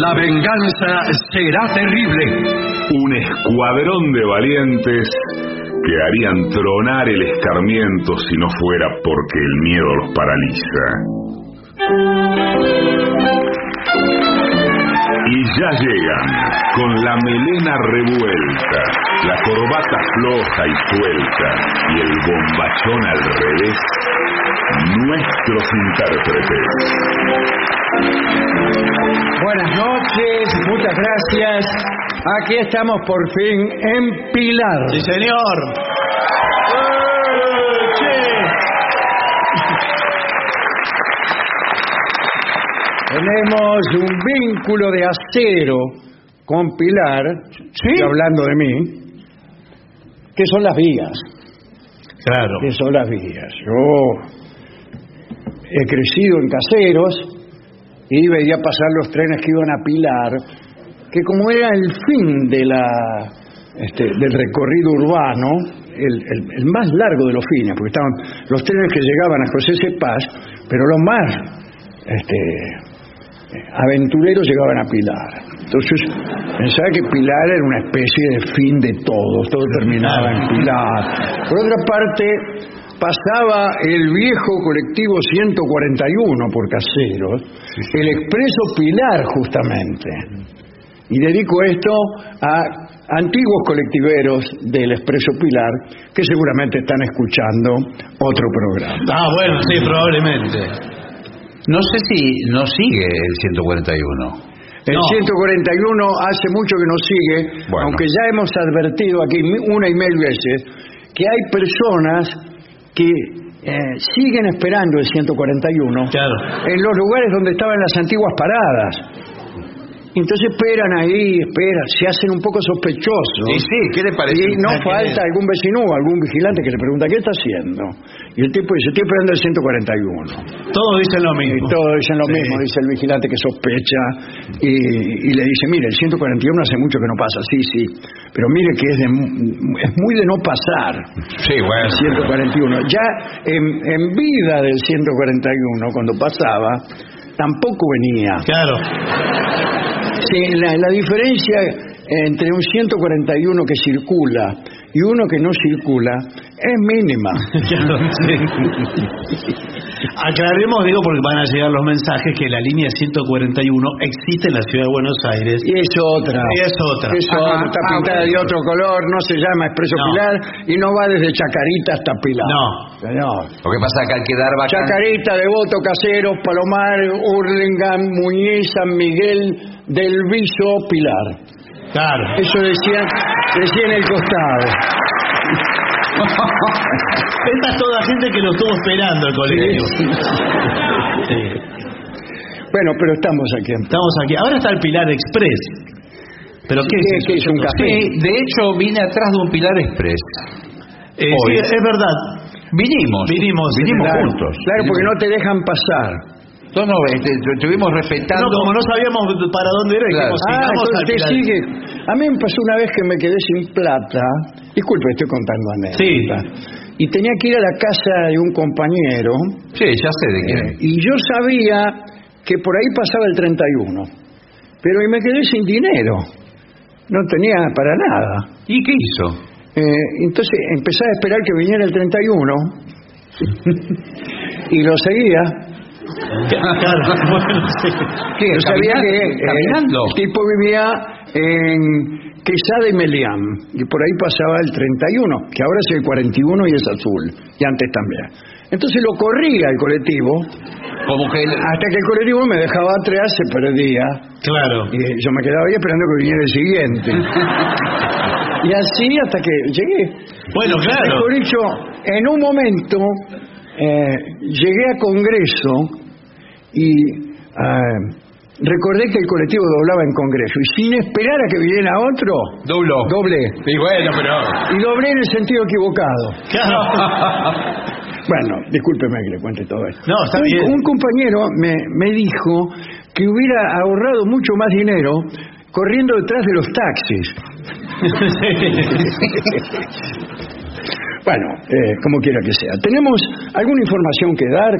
La venganza será terrible. Un escuadrón de valientes que harían tronar el escarmiento si no fuera porque el miedo los paraliza. Y ya llegan, con la melena revuelta, la corbata floja y suelta y el bombachón al revés, nuestros intérpretes. Buenas noches, muchas gracias. Aquí estamos por fin en Pilar. Sí, señor. Tenemos un vínculo de acero con Pilar, y hablando de mí, que son las vías, Claro. que son las vías. Yo he crecido en caseros y veía pasar los trenes que iban a Pilar, que como era el fin de la, este, del recorrido urbano, el, el- el más largo de los fines, porque estaban los trenes que llegaban a José C. Paz, pero los más este, aventureros llegaban a Pilar. Entonces pensaba que Pilar era una especie de fin de todo, todo terminaba en Pilar. Por otra parte, pasaba el viejo colectivo 141 por caseros, el expreso Pilar justamente. Y dedico esto a antiguos colectiveros del expreso Pilar que seguramente están escuchando otro programa. Ah, bueno, sí, probablemente. No sé si no sigue el 141. El No. 141 hace mucho que nos sigue, Bueno. aunque ya hemos advertido aquí una y mil veces que hay personas que eh, siguen esperando el 141 Claro. en los lugares donde estaban las antiguas paradas. Entonces esperan ahí, esperan, se hacen un poco sospechosos. Y sí, ¿qué le parece? Y no Ah, falta algún vecino o algún vigilante que le pregunta, ¿qué está haciendo? Y el tipo dice, estoy esperando el 141. Todos dicen lo Y mismo. todos dicen lo Sí. mismo, dice el vigilante que sospecha y, y le dice, mire, el 141 hace mucho que no pasa, sí, sí, pero mire que es, de es muy de no pasar Sí, bueno. el 141. Ya en, en vida del 141, cuando pasaba, tampoco venía. Claro. Sí, la, la diferencia entre un 141 que circula y uno que no circula es mínima. Aclaremos, digo, porque van a llegar los mensajes que la línea 141 existe en la ciudad de Buenos Aires. Y es otra. Y es otra. Es Ajá. otra, está Ah, pintada bueno. de otro color, no se llama Expreso No. Pilar y no va desde Chacarita hasta Pilar. No. Señor. Lo que pasa es que al quedar vacante... Chacarita, Devoto, Casero, Palomar, Hurlingham, Muñiz, San Miguel, Del Viso, Pilar. Claro. Eso decía, decía en el costado. Esta es toda gente que lo estuvo esperando el colectivo. Sí. Bueno, pero estamos aquí. Estamos aquí. Ahora está el Pilar Express. ¿Pero qué ¿Qué- es? qué es un café? Sí, de hecho vine atrás de un Pilar Express. Eh, Hoy. es verdad. Vinimos. Vinimos, Vinimos Claro, juntos. Claro, porque no te dejan pasar. No, no, este, estuvimos respetando... No, como no sabíamos para dónde era, Claro. Ah, entonces al sigue. A mí me pasó una vez que me quedé sin plata. Disculpe, estoy contando anécdota. Y tenía que ir a la casa de un compañero. Sí, ya sé de quién. eh, y yo sabía que por ahí pasaba el 31. Pero y me quedé sin dinero. No tenía para nada. ¿Y qué hizo? Eh, entonces empecé a esperar que viniera el 31 y lo seguía. Claro, bueno, sí. ¿Qué? Yo sabía que eh, el tipo vivía en Quesada y Melián y por ahí pasaba el 31, que ahora es el 41 y es azul, y antes también. Entonces lo corría el colectivo, Como que... hasta que el colectivo me dejaba atrás, se perdía, Claro. y yo me quedaba ahí esperando que viniera el siguiente. y así hasta que llegué. Bueno, claro. Mejor dicho, en un momento eh, llegué a Congreso y eh, recordé que el colectivo doblaba en Congreso y sin esperar a que viniera otro, Dobló. doblé. Sí, bueno, pero... Y doblé en el sentido equivocado. Claro. Bueno, discúlpeme que le cuente todo esto. No, está un, bien. un compañero me, me dijo que hubiera ahorrado mucho más dinero corriendo detrás de los taxis. Bueno, eh, como quiera que sea. ¿Tenemos alguna información que dar?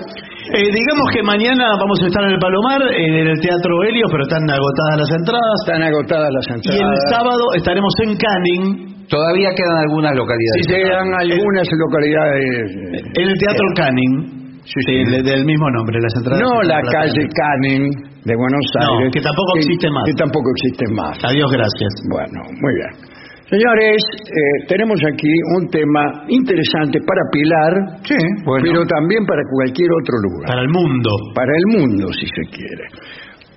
Eh, digamos que mañana vamos a estar en el Palomar, en el Teatro Helios, pero están agotadas las entradas. Están agotadas las Y entradas. el sábado estaremos en Canning, Todavía quedan algunas localidades. Sí, quedan algunas localidades. eh, en el Teatro Canning. Sí, de- del mismo nombre, las entradas. No la calle Canning de Buenos No, Aires. que tampoco existe más. Que tampoco existe más. Adiós, gracias. Bueno, muy bien. Señores, eh, tenemos aquí un tema interesante para Pilar, Sí, bueno. pero también para cualquier otro lugar. Para el mundo. Para el mundo, si se quiere.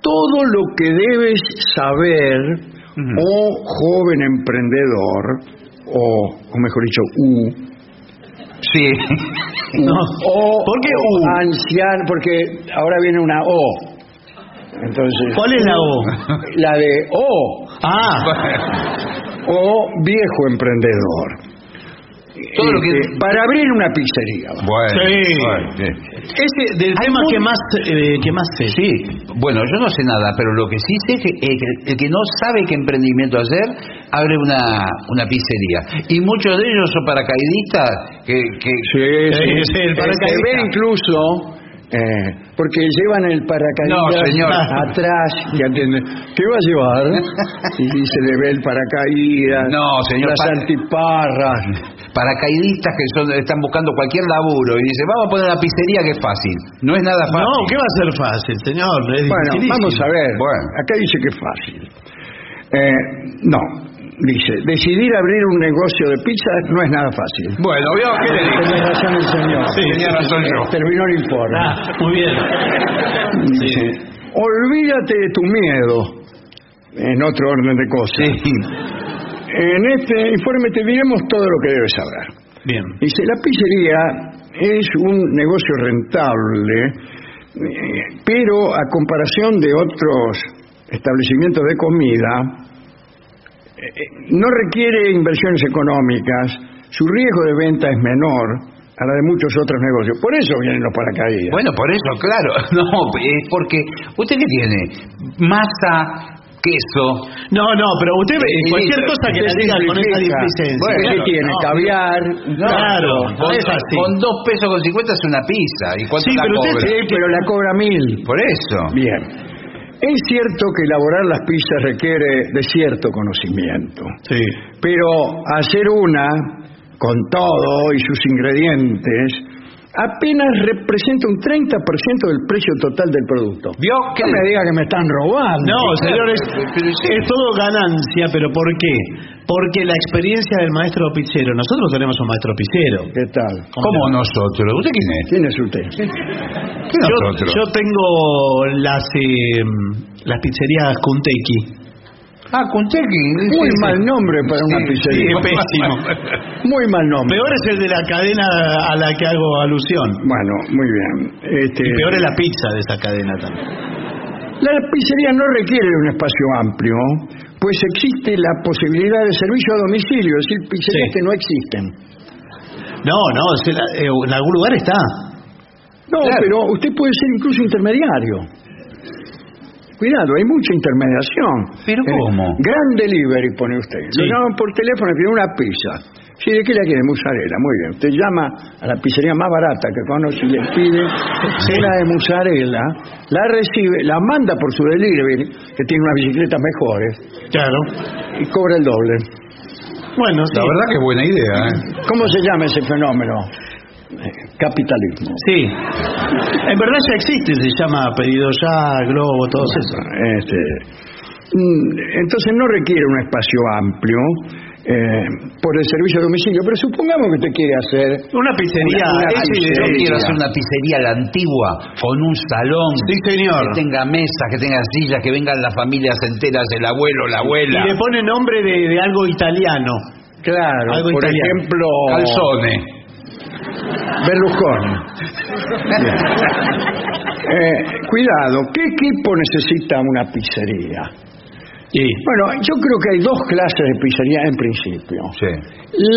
Todo lo que debes saber, o joven emprendedor, o, o mejor dicho, U, Sí. No. o, ¿Por qué o U? anciano, porque ahora viene una O. Entonces, ¿Cuál es la O? la de O, Ah, o viejo emprendedor. Todo lo que- Este, Para abrir una pizzería. va. Bueno, Sí. bueno, sí. ese del Hay tema que más eh, que más sé. Sí, bueno, yo no sé nada, pero lo que sí sé es que eh, que el que no sabe qué emprendimiento hacer, abre una, una pizzería. Y muchos de ellos son paracaidistas que... que Sí, Sí, sí. sí, el Eh, paracaidista. se ve incluso, eh, porque llevan el paracaídas No, señor. atrás. ¿Qué va a llevar? Y se le ve el paracaídas, No, señor, las para- antiparras. paracaidistas que son están buscando cualquier laburo y dice vamos a poner una pizzería que es fácil. No es nada fácil. No, ¿qué va a ser fácil, señor? Es Bueno, vamos a ver. Bueno. Acá dice que es fácil. Eh, no, dice, decidir abrir un negocio de pizza no es nada fácil. Bueno, vio que le dije? Tiene razón el señor. Sí, tenía razón yo. Terminó el informe. Ah, muy bien. Dice, olvídate de tu miedo, en otro orden de cosas. En este informe te diremos todo lo que debes saber. Bien. Dice, la pizzería es un negocio rentable, eh, pero a comparación de otros establecimientos de comida, eh, eh, no requiere inversiones económicas, su riesgo de venta es menor a la de muchos otros negocios. Por eso vienen los paracaídas. Bueno, por eso, claro. No, es porque usted qué tiene? Masa, queso. No, no, pero usted ve Sí, cualquier cosa que la diga con esa displicencia. Bueno, ¿qué Claro, tiene? no. Caviar. Claro, con, es así. con dos pesos con cincuenta es una pizza. ¿Y cuánto Sí, la pero usted? Sí, pero la cobra mil. Por eso. Bien. Es cierto que elaborar las pizzas requiere de cierto conocimiento, Sí. pero hacer una con todo y sus ingredientes apenas representa un 30% del precio total del producto. ¿Vio que No me diga que me están robando. No, señores, es todo ganancia, pero ¿por qué? Porque la experiencia del maestro pizzero, nosotros tenemos un maestro pizzero. ¿Qué tal? ¿Cómo nosotros? ¿Usted quién es? ¿Quién es usted? ¿Qué Yo, nosotros? yo tengo las eh, las pizzerías Kunteki. Ah, Kuntequi. Muy Sí, sí. mal nombre para una pizzería. sí, pésimo. Muy mal nombre. Peor es el de la cadena a la que hago alusión. Bueno, muy bien. Este, Y peor es la pizza de esa cadena también. La pizzería no requiere un espacio amplio, pues existe la posibilidad de servicio a domicilio, es decir, pizzerías que no existen. No, no, eh, en algún lugar está. No, Claro. pero usted puede ser incluso intermediario. Cuidado, hay mucha intermediación. ¿Pero Eh, cómo? Gran delivery, pone usted. Lo Sí. llaman por teléfono y pide una pizza. Sí, ¿de qué la quiere? Mozzarella. Muy bien. Usted llama a la pizzería más barata que conoce y le pide una de mozzarella. La recibe, la manda por su delivery, que tiene unas bicicletas mejores, Claro. y cobra el doble. Bueno, sí. La verdad que buena idea, ¿eh? ¿Cómo se llama ese fenómeno? Eh, Capitalismo. Sí. En verdad ya existe, se llama pedido ya, globo, todo eso. Este, mm, entonces no requiere un espacio amplio eh, por el servicio a domicilio, pero supongamos que usted quiere hacer Una pizzería. Una- una ese- pizzería. Yo quiero hacer una pizzería a la antigua, con un salón. Sí, señor. Que tenga mesas, que tenga sillas, que vengan las familias enteras, el abuelo, la abuela. Y le pone nombre de, de algo italiano. Claro, Algo por italiano. ejemplo, Calzones. Berlusconi. Bien. Eh, cuidado, ¿qué equipo necesita una pizzería? Sí. Bueno, yo creo que hay dos clases de pizzería en principio. Sí.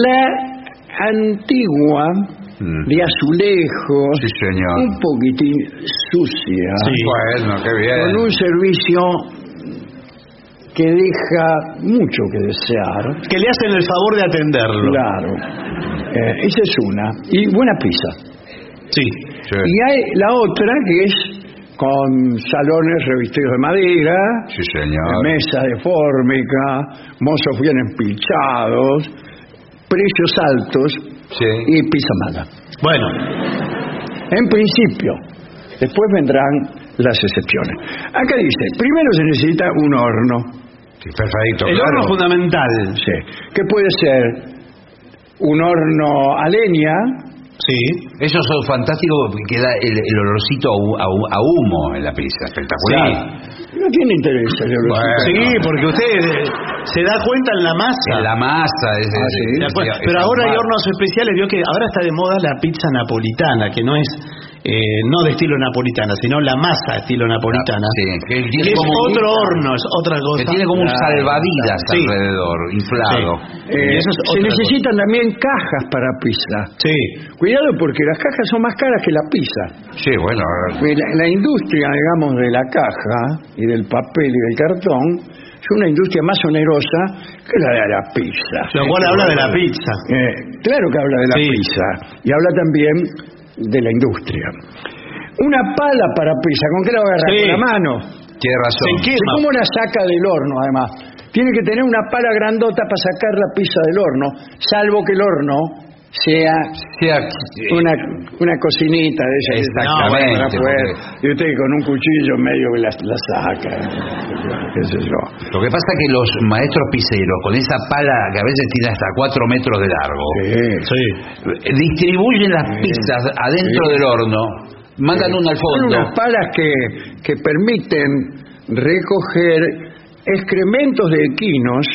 La antigua, Mm. de azulejos, Sí, señor. un poquitín sucia, Sí. Bueno, qué bien. con un servicio que deja mucho que desear. Que le hacen el favor de atenderlo. Claro. Eh, esa es una. Y buena pizza. Sí. Sí. Y hay la otra que es con salones revestidos de madera, Sí, señor. mesa de fórmica, mozos bien empilchados, precios altos Sí. y pizza mala. Bueno, En principio, después vendrán las excepciones. Acá dice, primero se necesita un horno, Sí, perfecto. el claro. horno fundamental. sí, que puede ser un horno a leña, Sí. Esos son fantásticos porque queda el, el olorcito a, hu- a hu- a humo en la pizza. Espectacular. no tiene interés el olorcito. Bueno. Sí, porque usted eh, se da cuenta en la masa. En la masa. es- Ah, es- sí. es- es- Pero es ahora hay hornos especiales. Vio que ahora está de moda la pizza napolitana, que no es eh, no de estilo napolitana, sino la masa estilo napolitana. Sí, que Que tiene es como, otro horno, es otra cosa. que tiene como un salvavidas sí. alrededor, inflado. Sí. Eh, es se necesitan también cajas para pizza. Sí. Cuidado porque las cajas son más caras que la pizza. Sí, bueno. La, la industria, digamos, de la caja y del papel y del cartón es una industria más onerosa que la de la pizza. Lo cual habla de la pizza. Eh, claro que habla de la Sí. pizza y habla también de la industria. Una pala para pizza, ¿con qué la va a agarrar? Sí. Con la mano. Tiene razón. Se quema. ¿Cómo la saca del horno, además? Tiene que tener una pala grandota para sacar la pizza del horno, salvo que el horno sea Sea- una, una cocinita de esas. Exactamente, No, bueno, y usted con un cuchillo medio la, la saca. ¿Qué sé yo? Lo que pasa es que los maestros pizzeros, con esa pala que a veces tiene hasta 4 metros de largo, Sí. Sí. eh, distribuyen las pizzas adentro Sí. del horno, mandan una al Son fondo. unas palas que, que permiten recoger excrementos de equinos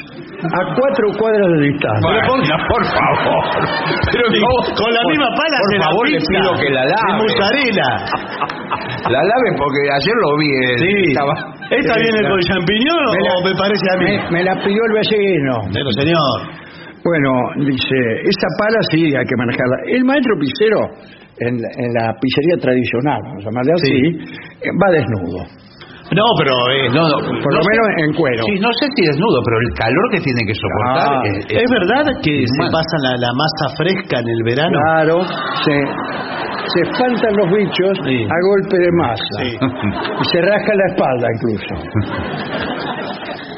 a cuatro cuadras de distancia. Bueno, por favor. Pero Sí, con la por- misma pala Por favor, le pido que la lave. mozzarella. La lave porque ayer lo vi. eh, Sí. estaba- ¿Esta viene con champiñón o me parece a mí? Me, me la pidió el vecino. Pero señor. Bueno, dice, esa pala sí hay que manejarla. El maestro pizzero, en, la- en la pizzería tradicional, vamos a llamarle así, eh, va desnudo. No, pero eh, No, no, Por no lo sé- menos en cuero. Sí, no sé si desnudo, pero el calor que tiene que soportar Ah, es, ¿Es verdad que se pasa la, la masa fresca en el verano? Claro, se, se espantan los bichos Sí. a golpe de masa. Sí. Y se rasca la espalda incluso.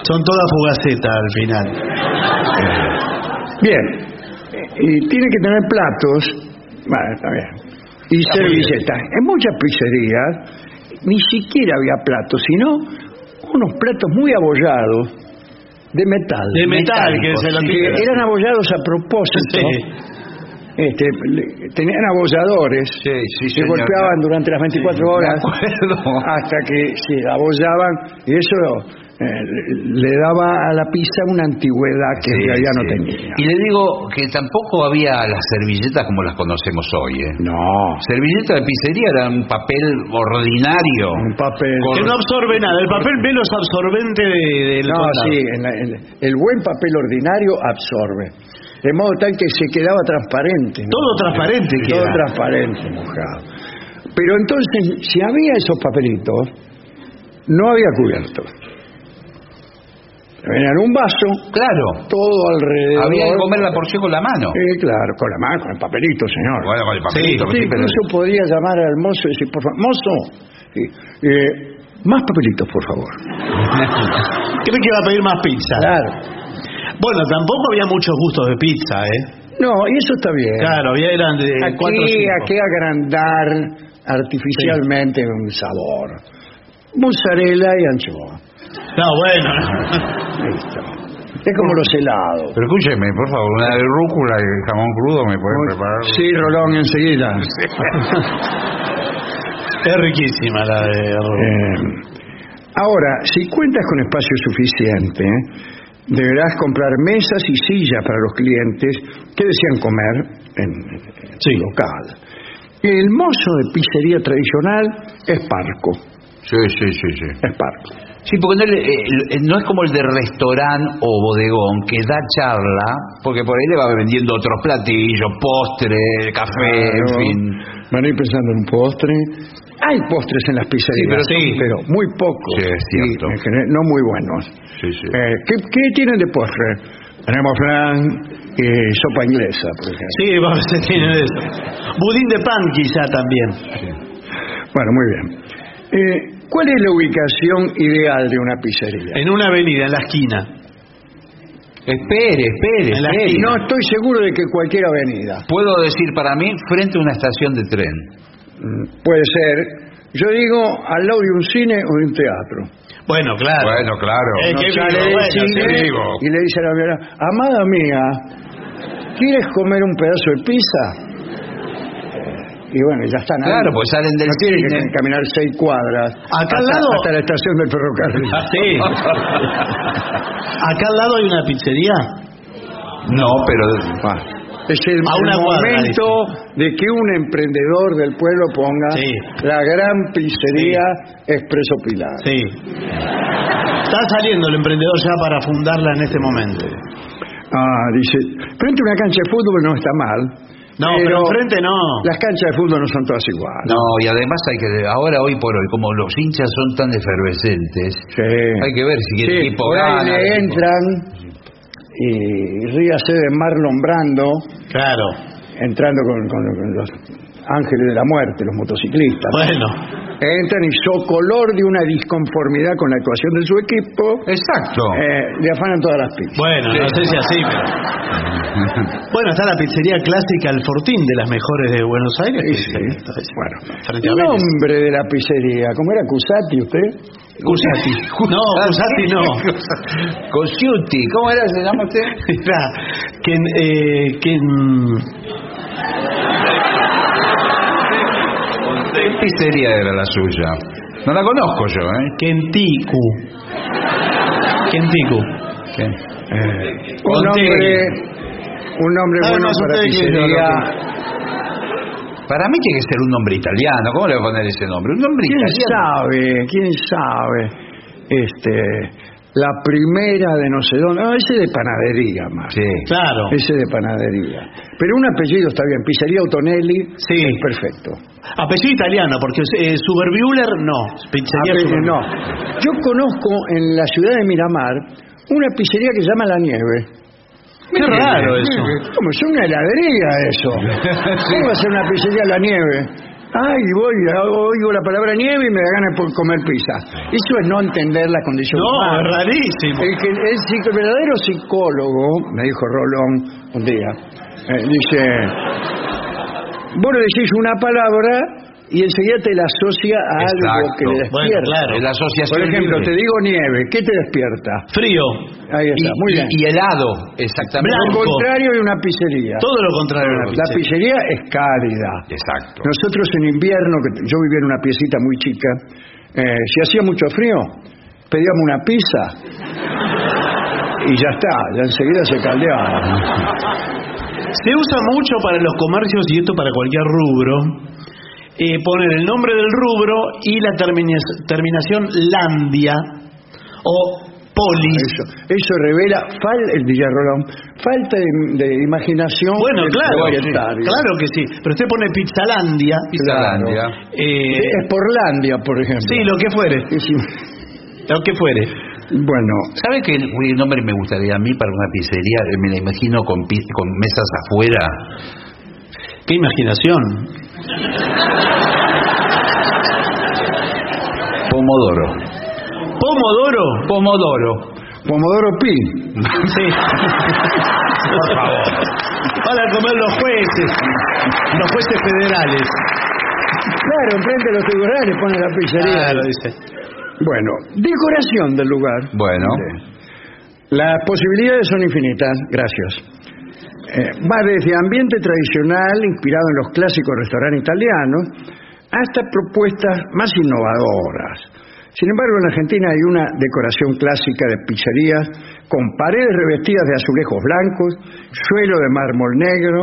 Son todas fugacetas al final. Bien. Y tiene que tener platos. Bueno, está bien. Y servilletas. En muchas pizzerías ni siquiera había platos, sino unos platos muy abollados de metal. De metal, que se lo que eran abollados a propósito. Sí. Este, le- tenían abolladores Sí, sí, que señor. golpeaban durante las 24 horas hasta que se abollaban y eso eh, le daba a la pizza una antigüedad que Sí, realidad no tenía. Y le digo que tampoco había las servilletas como las conocemos hoy. ¿eh? No, Servilleta de pizzería era un papel ordinario. un papel. Que no absorbe nada. El papel menos absorbente de- del No, condado. sí, en la- en- el buen papel ordinario absorbe. De modo tal que se quedaba transparente. ¿no? Todo transparente Todo queda. transparente, mojado. Pero entonces, si había esos papelitos, no había cubierto. Venía en un vaso, Claro. todo alrededor. Había que comer la porción con la mano. Eh, claro, con la mano, con el papelito, señor. Bueno, con el papelito, Usted sí, pero- incluso podía llamar al mozo y decir, por favor, mozo, sí, eh, más papelitos, por favor. Creo que iba a pedir más pizza. Claro. Bueno, tampoco había muchos gustos de pizza, ¿eh? No, y eso está bien. Claro, había eran de Aquí, aquí agrandar artificialmente un sabor. Mozzarella y anchoa. No, bueno. Listo. Es como los helados. Pero escúcheme, por favor, una de rúcula y jamón crudo me pueden preparar. Sí, Rolón, enseguida. es riquísima la de Eh, ahora, si cuentas con espacio suficiente, deberás comprar mesas y sillas para los clientes que desean comer en, tu local. El mozo de pizzería tradicional es parco. Sí, sí, sí, sí. Es parco. Sí, porque no, le- eh, eh, no es como el de restaurante o bodegón que da charla, porque por ahí le va vendiendo otros platillos, postre, café, en fin. Van a ir pensando en un postre. Hay postres en las pizzerías, Sí, pero sí. pero muy pocos. Sí, es cierto. Y, en general, no muy buenos. Sí, sí. Eh, ¿qué, qué tienen de postre? Tenemos flan y sopa inglesa, por ejemplo. Sí, vamos, se tiene de eso. Budín de pan quizá también. Bueno, muy bien. Eh, ¿Cuál es la ubicación ideal de una pizzería? En una avenida, en la esquina. Espere, espere, En la espere. Y no estoy seguro de que cualquier avenida. Puedo decir para mí frente a una estación de tren. Mm, Puede ser. Yo digo al lado de un cine o de un teatro. Bueno, claro. Bueno, claro. Eh, Uno qué sale vivo, del bueno, cine qué vivo. y le dice a la señora, amada mía, ¿quieres comer un pedazo de pizza? Y bueno, ya están ahí. Claro, pues salen del no tienen que caminar seis cuadras Acá al hasta, lado- hasta la estación del ferrocarril. Sí. Acá al lado hay una pizzería. No, pero Ah, Es el, A una el cuadra, momento de que un emprendedor del pueblo ponga Sí. la gran pizzería Expreso Pilar. Sí. Está saliendo el emprendedor ya para fundarla en este momento. Ah, dice, frente a una cancha de fútbol no está mal. No, pero enfrente no. Las canchas de fútbol no son todas iguales. no, y además hay que ahora hoy por hoy como los hinchas son tan efervescentes, Sí. hay que ver si el Sí, equipo por ahí gana. le el entran y ríase de Marlon Brando Claro. entrando con, con- con los ángeles de la muerte, los motociclistas. Bueno. Entran y color de una disconformidad con la actuación de su equipo, Exacto. eh, le afanan todas las pizzas. Bueno, no sé si así, pero... Bueno, está la pizzería clásica El Fortín, de las mejores de Buenos Aires. Sí, sí. Bueno, Frente a nombre de la pizzería, ¿cómo era Cusati usted? Cusati. No, Cusati no. Cosiuti, ¿cómo era? ¿Se llama usted? Era que, eh, que ¿Qué pizzería era la suya? No la conozco yo, ¿eh? Kentiku. Kentiku. ¿Qué? Un nombre, un nombre Nada bueno para pizzería. Para mí tiene que ser un nombre italiano. ¿Cómo le voy a poner ese nombre? Un nombre ¿Quién italiano. sabe? ¿Quién sabe? Este, la primera de no sé dónde. No, ese de panadería más. Sí. Claro. Ese de panadería. Pero un apellido está bien. Pizzería Autonelli. Sí. es perfecto. Apellido italiano, porque eh, Superbueller no. Pizzería no. Yo conozco en la ciudad de Miramar una pizzería que se llama La Nieve. Qué raro eso. Como es una heladería eso. ¿Cómo va a ser una pizzería La Nieve? Ay, voy, oigo la palabra nieve y me da ganas por comer pizza. Eso es no entender la condición No, humana. es rarísimo. El, que, el, el verdadero psicólogo, me dijo Rolón un día, eh, dice, vos le decís una palabra y enseguida te la asocia a algo que le Bueno, despierta. claro. Es la asociación Por ejemplo, libre. te digo nieve, ¿qué te despierta? Frío. Ahí y, está, muy y- bien. y helado, exactamente. Lo blanco. contrario de una pizzería. Todo lo contrario a una La pizzería. pizzería es cálida. Exacto. Nosotros en invierno, que yo vivía en una piecita muy chica, eh, si hacía mucho frío, pedíamos una pizza y ya está, ya enseguida se caldeaba. Se usa mucho para los comercios y esto para cualquier rubro. Eh, poner el nombre del rubro y la termina- terminación landia o polis. Eso, eso revela, fal, el Villarrolón, falta de, de imaginación. Bueno, claro, claro que sí. Pero usted pone Pizzalandia. Pizzalandia. eh, Es Porlandia, por ejemplo. sí, lo que fuere. Lo que fuere. Bueno, ¿Sabe qué nombre me gustaría a mí para una pizzería? Me la imagino con, con mesas afuera. Qué imaginación. Pomodoro. Pomodoro. Pomodoro. Pomodoro Pi. Sí. Por favor. Van a comer los jueces. Los jueces federales. Claro, enfrente de los tribunales pone la pizzería. Claro, dice. Bueno, decoración del lugar. Bueno. Las posibilidades son infinitas, gracias. Eh, va desde ambiente tradicional, inspirado en los clásicos restaurantes italianos, hasta propuestas más innovadoras. Sin embargo, en Argentina hay una decoración clásica de pizzerías con paredes revestidas de azulejos blancos, suelo de mármol negro,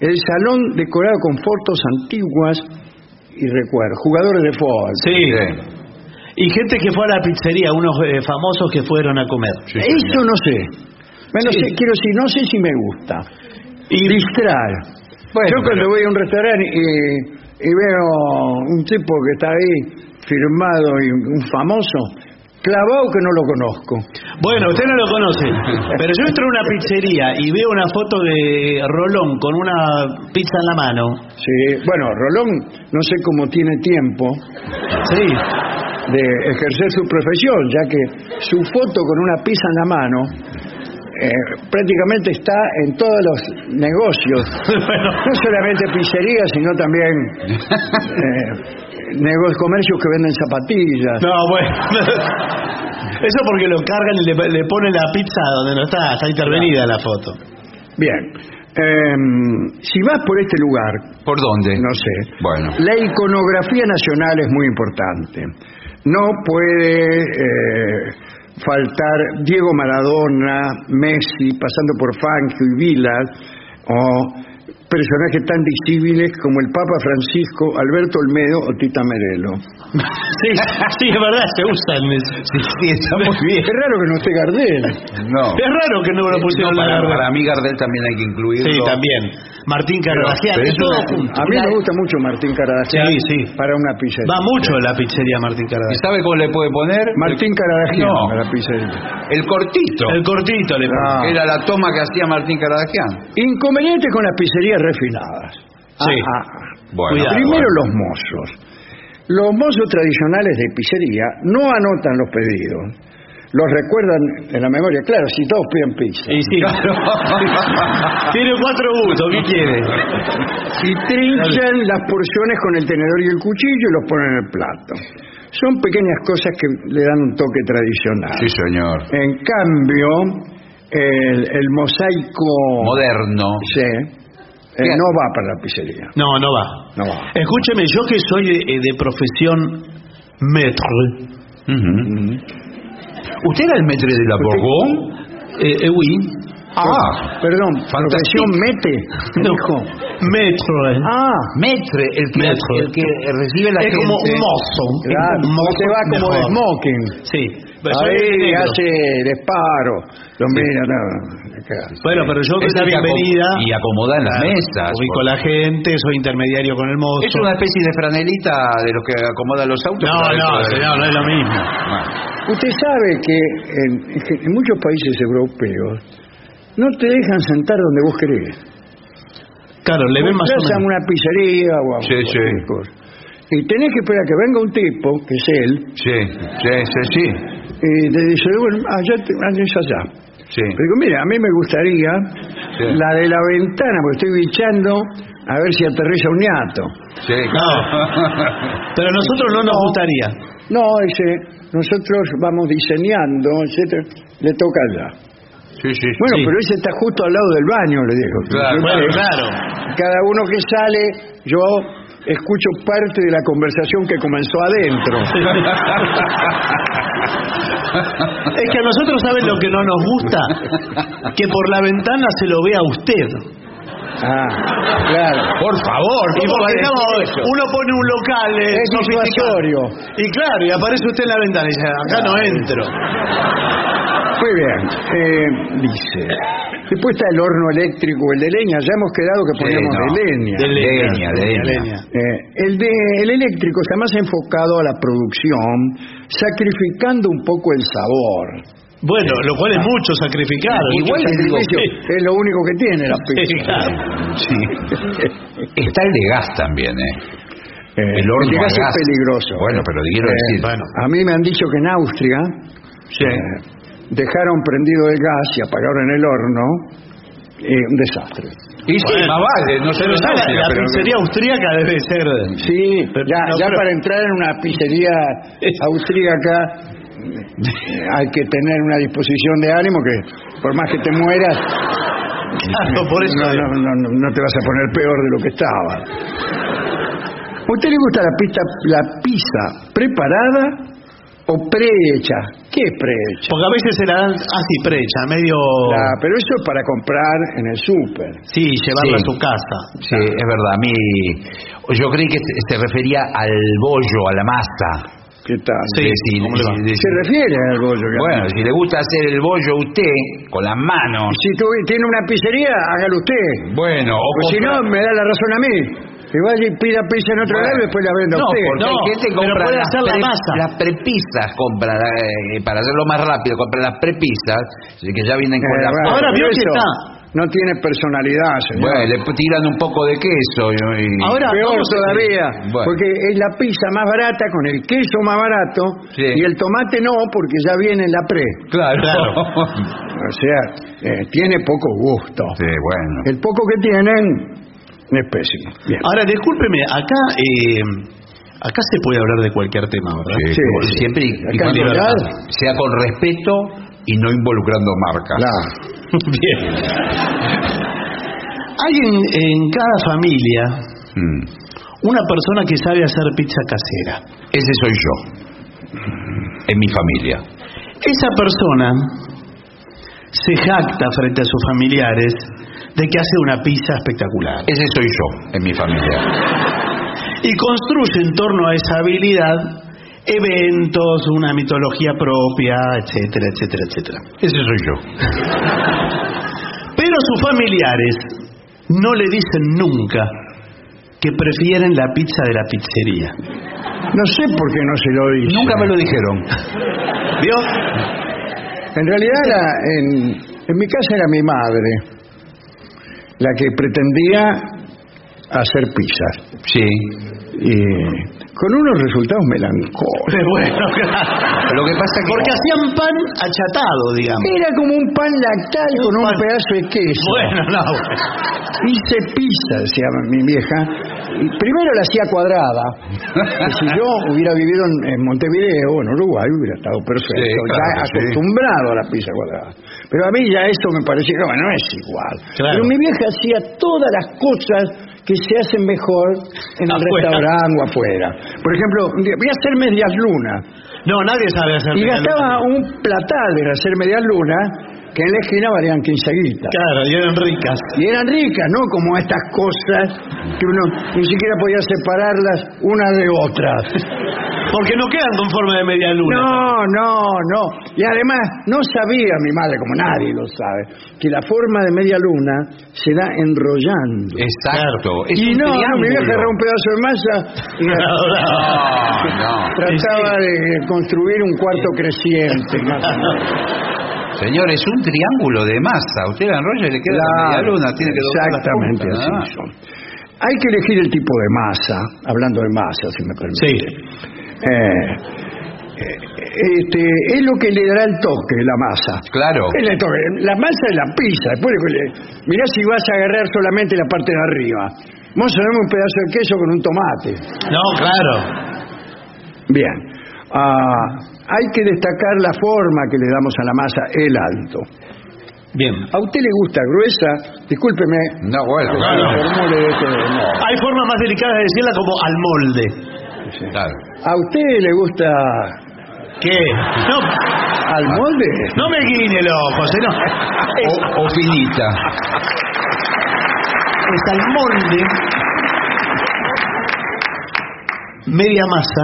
el salón decorado con fotos antiguas y recuerdos, jugadores de fútbol. Sí. Y gente que fue a la pizzería, unos eh, famosos que fueron a comer. Eso no sé. Bueno, Sí. sé- quiero decir, no sé si me gusta. Y Distrae. Bueno, Yo cuando pero- voy a un restaurante y, y veo un tipo que está ahí firmado y un famoso, clavado que no lo conozco. Bueno, usted no lo conoce, pero yo entro a una pizzería y veo una foto de Rolón con una pizza en la mano. Sí, bueno, Rolón no sé cómo tiene tiempo Sí, de ejercer su profesión, ya que su foto con una pizza en la mano eh, prácticamente está en todos los negocios, bueno, no solamente pizzerías, sino también eh, negocios, comercios que venden zapatillas. no, bueno. Eso porque lo cargan y le, le ponen la pizza donde no está, está intervenida la foto. Bien, em, si vas por este lugar, ¿Por dónde? no sé, Bueno. la iconografía nacional es muy importante. No puede eh, faltar Diego Maradona, Messi, pasando por Fangio y Vilas, o personajes tan disímiles como el Papa Francisco, Alberto Olmedo o Tita Merelo. Sí, sí, es verdad, se usan. Sí, sí, está muy bien. Qué raro que no esté Gardel. No. Es raro que no lo pusieron No, para, para mí Gardel también hay que incluirlo. Sí, también. Martín es junto. A mí me gusta mucho Martín Caradagian Sí, sí. para una pizzería. Va mucho a la pizzería Martín ¿Y Carvajal. sabe cómo le puede poner? Martín Caradagian No. a la pizzería. El cortito. El cortito le pone. Ah. que era la toma que hacía Martín Caradagian. Inconvenientes con las pizzerías refinadas. Sí. Bueno. Primero bueno. los mozos. Los mozos tradicionales de pizzería no anotan los pedidos. Los recuerdan en la memoria. Claro, si todos piden pizza. Y sí. Tiene cuatro gustos, ¿qué quiere? Y trinchan las porciones con el tenedor y el cuchillo y los ponen en el plato. Son pequeñas cosas que le dan un toque tradicional. Sí, señor. En cambio, el, el mosaico Moderno. sí, eh, no va para la pizzería. No, no va. No va. Escúcheme, yo que soy de, de profesión maître. ¿Usted era el maître de la Bourgogne? eh, eh, oui, Ah, Perdón, profesión mete, No. dijo. maître. Ah, maître, el que, Maître. el que recibe la es gente. como un mozo. claro, Un mozo se va como de smoking. Sí. Ahí hace disparo. Lo mira, no, acá. Bueno, pero yo doy la bienvenida. y acomoda en las Claro, mesas. Ubico a la gente, soy intermediario con el mozo. Es una especie de franelita de los que acomodan los autos. No, no, señor, no es lo mismo. Bueno. Usted sabe que en, en muchos países europeos no te dejan sentar donde vos querés. Claro, le ven más o menos. una pizzería o a Sí, sí. Y tenés que esperar que venga un tipo, que es él, Sí, sí, sí, sí. Y te dice, bueno, allá, te, allá es allá. sí. Pero digo, mira, a mí me gustaría Sí. la de la ventana, porque estoy bichando a ver si aterriza un ñato. Sí, Pero a nosotros no nos gustaría. No, dice, nosotros vamos diseñando, etcétera, le toca allá. Sí, sí. Bueno, Sí. pero ese está justo al lado del baño, le digo. Claro, Bueno, claro. Cada uno que sale, yo escucho parte de la conversación que comenzó adentro. Es que a nosotros, ¿saben lo que no nos gusta? Que por la ventana se lo vea usted. Ah, claro. Por favor, Y uno pone un local eh, Es sofisticado. disuasorio. Y claro, y aparece usted en la ventana y dice, acá no entro. Muy bien. Eh, dice, Después está el horno eléctrico, el de leña. Ya hemos quedado que Sí, ponemos no. de leña. De leña, Leña, leña. Eh, el, de, el eléctrico está más enfocado a la producción, sacrificando un poco el sabor. Bueno, lo cual es mucho sacrificar. Igual sacrificio. Es lo único que tiene la Sí, pizza. claro. Sí. Está el de gas también, ¿eh? Eh, El horno de gas es peligroso. Bueno, pero quiero Eh, decir. bueno. A mí me han dicho que en Austria eh, dejaron prendido el gas y apagaron el horno. eh, un desastre. Y sí, Bueno. más vale, no Pero en ya la, pizzería austríaca debe ser. Sí, Pero- ya, no, ya pero- para entrar en una pizzería austríaca eh, hay que tener una disposición de ánimo que por más que te mueras Claro, por eso. no, no, no, no- no te vas a poner peor de lo que estaba. ¿A usted le gusta la pizza, la pizza preparada o prehecha? ¿Qué es prehecha? Porque a veces se la dan así precha, medio. La- pero eso es para comprar en el súper. Sí, llevarla Sí. a su casa. Sí, es verdad. A mí, yo creí que se refería al bollo, a la masa. ¿Qué tal? Sí, De si- ¿cómo le va? de- Se refiere al bollo. que Bueno, si le gusta hacer el bollo a usted con las manos, Si tú, tiene una pizzería, hágalo usted. bueno, o Pues si no, me da la razón a mí. Que vaya y pida pizza en otro Bueno. lado y después la venda a No, usted. porque No, hay gente que pero compra puede las, hacer la pre- masa. las prepisas, compra eh, para hacerlo más rápido, compra las prepisas que ya vienen con Eh, la bueno, Ahora pero vio que está. No tiene personalidad, señor. Bueno, le tiran un poco de queso y, y- Ahora- Peor todavía, Bueno. porque es la pizza más barata con el queso más barato Sí. y el tomate no, porque ya viene en la pre. Claro. Claro. O sea, eh, tiene poco gusto. sí, bueno. El poco que tienen es pésimo. Bien. Ahora, discúlpeme, acá. eh, acá se puede hablar de cualquier tema, ¿verdad? Sí, Sí, siempre y, con libertad. sea con respeto y no involucrando marcas. Claro. Bien. Hay en, en cada familia Mm. una persona que sabe hacer pizza casera. Ese soy yo. En mi familia. Esa persona se jacta frente a sus familiares de que hace una pizza espectacular Ese soy yo en mi familia. y construye en torno a esa habilidad eventos, una mitología propia, etcétera, etcétera, etcétera. Ese soy yo. Pero sus familiares no le dicen nunca que prefieren la pizza de la pizzería. No sé por qué no se lo dice. Nunca me lo dijeron. ¿Vio? En realidad, la- en, en mi casa era mi madre la que pretendía hacer pizzas. Sí. Y con unos resultados melancólicos. Bueno, claro. Lo que pasa que Porque hacían pan achatado, digamos. Era como un pan lactal con un pan- pedazo de queso. Bueno, no. Hice pizza, decía mi vieja. Y primero la hacía cuadrada. Que si yo hubiera vivido en, en Montevideo, en Uruguay, hubiera estado perfecto. Sí, claro ya sí. acostumbrado a la pizza cuadrada. Pero a mí ya esto me parecía que bueno, no es igual. Claro. Pero mi vieja hacía todas las cosas que se hacen mejor en el Afuera. restaurante o afuera. Por ejemplo, voy a hacer medias lunas. No, nadie sabe hacer Y gastaba un platal de hacer medias lunas que en la esquina valían 15 guitas. Claro, y eran ricas. Y eran ricas, ¿no? Como estas cosas que uno ni siquiera podía separarlas una de otras. Porque no quedan con forma de media luna. No, no, no. Y además, no sabía mi madre, como nadie lo sabe, que la forma de media luna se da enrollando. Exacto. Es y un no, no, mi vieja agarraba un pedazo de masa y No, no. Trataba de construir un cuarto creciente. más o menos. Señor, es un triángulo de masa. Usted la enrolla y le queda la media luna. Tiene que doblar las exactamente puntas, así son. Hay que elegir el tipo de masa, hablando de masa, si me permite. Sí. Eh, eh, este, es lo que le dará el toque, la masa. Claro. Es el toque. La masa es la pizza. Después, le- mirá si vas a agarrar solamente la parte de arriba. Vamos a darme un pedazo de queso con un tomate. No, claro. Bien. Ah, hay que destacar la forma que le damos a la masa, el alto. Bien. ¿A usted le gusta gruesa? Discúlpeme. No, bueno, claro. este. Hay formas más delicadas de decirla como al molde. Claro. ¿A usted le gusta ¿Qué? No, al molde? no me guiñe el ojo, no. O, o finita. es al molde, media masa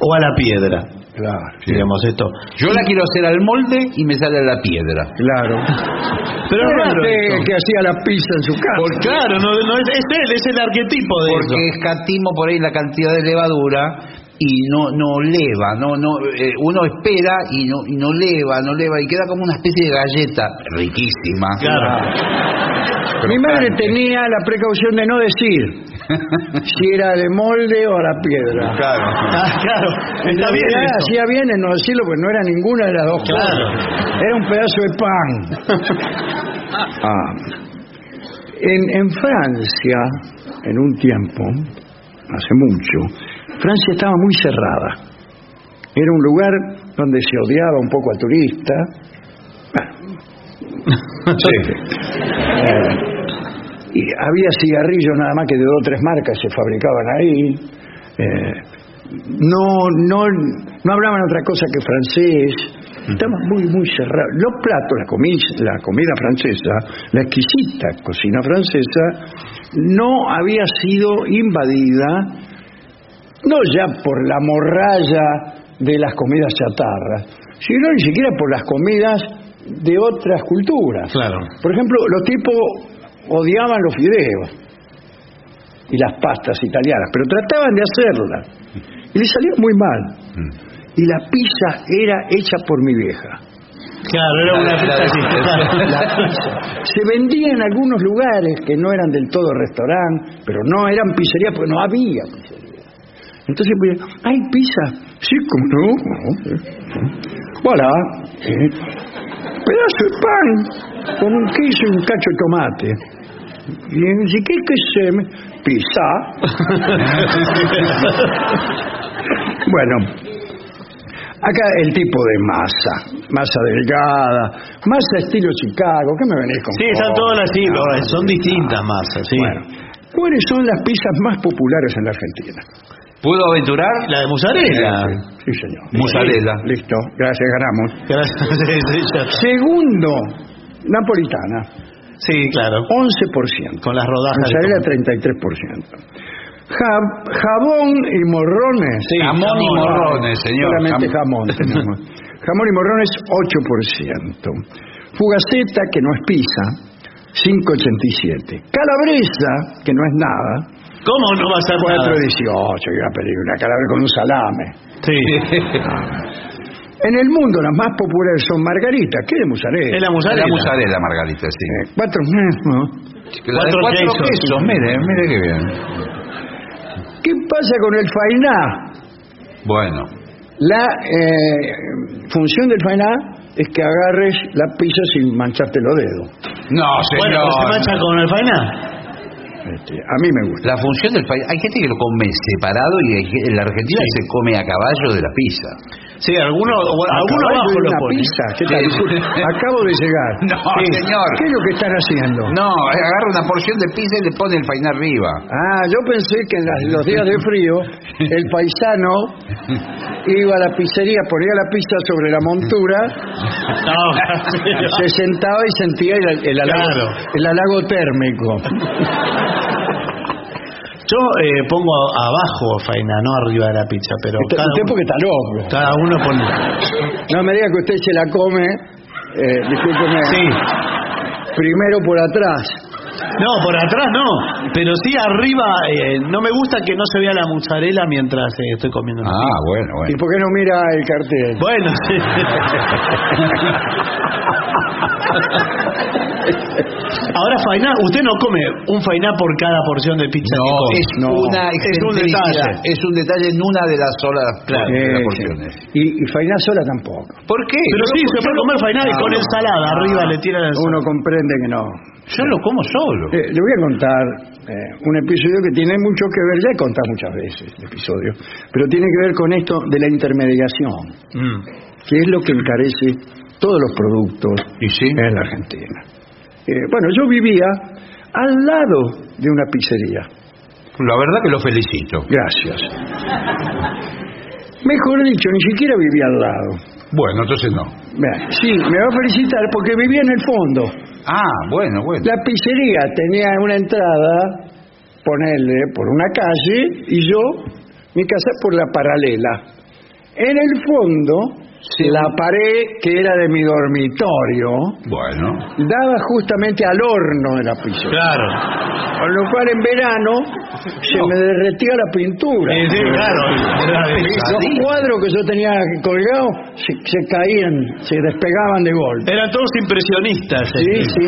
o a la piedra. Claro, Digamos esto. Yo la quiero hacer al molde y me sale a la piedra. claro. Pero es raro usted esto. que hacía la pizza en su casa. Claro, no, no es, es él, es el arquetipo de Porque eso. escatimo por ahí la cantidad de levadura y no no leva, no no eh, uno espera y no y no leva, no leva y queda como una especie de galleta riquísima. Claro. Mi madre tenía la precaución de no decir si era de molde o a la piedra. Claro. Ah, claro, En está bien realidad eso. hacía bien en no decirlo porque no era ninguna de las dos Claro. cosas. Era un pedazo de pan. Ah. En, en Francia, en un tiempo, hace mucho, Francia estaba muy cerrada. Era un lugar donde se odiaba un poco al turista. Eh, y había cigarrillos nada más que de dos o tres marcas se fabricaban ahí. Eh, no, no, no hablaban otra cosa que francés. Estaba muy, muy cerrado. Los platos, la comida, la comida francesa, la exquisita cocina francesa, no había sido invadida, no ya por la morralla de las comidas chatarras, sino ni siquiera por las comidas de otras culturas. Claro. Por ejemplo, los tipos odiaban los fideos y las pastas italianas, pero trataban de hacerlas y les salía muy mal. Y la pizza era hecha por mi vieja. Claro, era una pizza así. La pizza. Se vendía en algunos lugares que no eran del todo restaurante, pero no eran pizzerías porque no había pizzería. Entonces, pues, ¿hay pizza? Sí, como no. Voilà. eh, pedazo de pan con un queso y un cacho de tomate. Y dice, ¿qué es? Pizza. bueno, acá el tipo de masa, masa delgada, masa estilo Chicago, ¿qué me venís con Sí, están todas así, pero son distintas masas, sí. Bueno, ¿cuáles son las pizzas más populares en la Argentina? ¿Puedo aventurar? La de mozzarella. Sí, señor. Mozzarella. Listo, gracias, ganamos. Gracias, Segundo, napolitana, Sí, claro. 11%. Con las rodajas. de Mozzarella, tomate. 33%. Ja- jabón y morrones. Sí, Jamón y morrones, señor. Solamente Jam- jamón tenemos. jamón y morrones, 8%. Fugaceta, que no es pizza, 5,87. Calabresa, que no es nada, ¿Cómo no va a ser nada? 4,18. Iba a pedir una calabresa con un salame. Sí. En el mundo las más populares son margaritas, ¿qué de mozzarella? Es la La mozzarella. mozzarella, Margarita, sí. Eh, cuatro, ¿no? La Cuatro cuatro quesos. quesos, mire, mire qué bien. ¿Qué pasa con el fainá? Bueno, La eh, función del fainá es que agarres la pizza sin mancharte los dedos. no, Bueno, señor. ¿pero ¿se mancha con el fainá? Este, a mí me gusta. La función del país, hay gente que lo come separado y en la Argentina Sí. se come a caballo de la pizza. Sí, alguno caballo abajo lo pone. Acabo de llegar. No, señor. ¿Qué es lo que están haciendo? No, agarra una porción de pizza y le pone el fainá arriba. Ah, yo pensé que en las- los días de frío el paisano iba a la pizzería, ponía la pizza sobre la montura, No, se sentaba y sentía el, el halago, Claro. el halago térmico. Yo eh, pongo abajo fainá, no arriba de la pizza, pero Usted, cada, usted uno, porque está loco. cada uno pone... No me diga que usted se la come, eh, discúlpeme, Sí. primero por atrás. No, por atrás no, pero sí arriba, eh, no me gusta que no se vea la mozzarella mientras eh, estoy comiendo. Ah, bueno, ¿Y por qué no mira el cartel? Bueno, sí. Ahora fainá, usted no come un fainá por cada porción de pizza No, es No. una Es un detalle. Es un detalle en una de las solas Claro. las porciones. Y, y fainá sola tampoco. ¿Por qué? Pero sí, se puede comer fainá y Ah, con no. ensalada arriba le tiran la Uno comprende que no. Yo lo como solo. Eh, le voy a contar eh, un episodio que tiene mucho que ver, ya he contado muchas veces el episodio, pero tiene que ver con esto de la intermediación, Mm. que es lo que encarece todos los productos ¿Y sí? en la Argentina. Eh, bueno, yo vivía al lado de una pizzería. La verdad que lo felicito. Gracias. Mejor dicho, ni siquiera vivía al lado. Bueno, entonces no. Sí, me va a felicitar porque vivía en el fondo. Ah, bueno, bueno. La pizzería tenía una entrada, ponerle por una calle, y yo, mi casa por la paralela. En el fondo la pared que era de mi dormitorio Bueno. daba justamente al horno de la pizzería. Claro. Con lo cual en verano se me derretía la pintura. Sí, sí, claro. Los cuadros que yo tenía colgados se, se caían, se despegaban de golpe. Eran todos impresionistas. Sí, este. sí.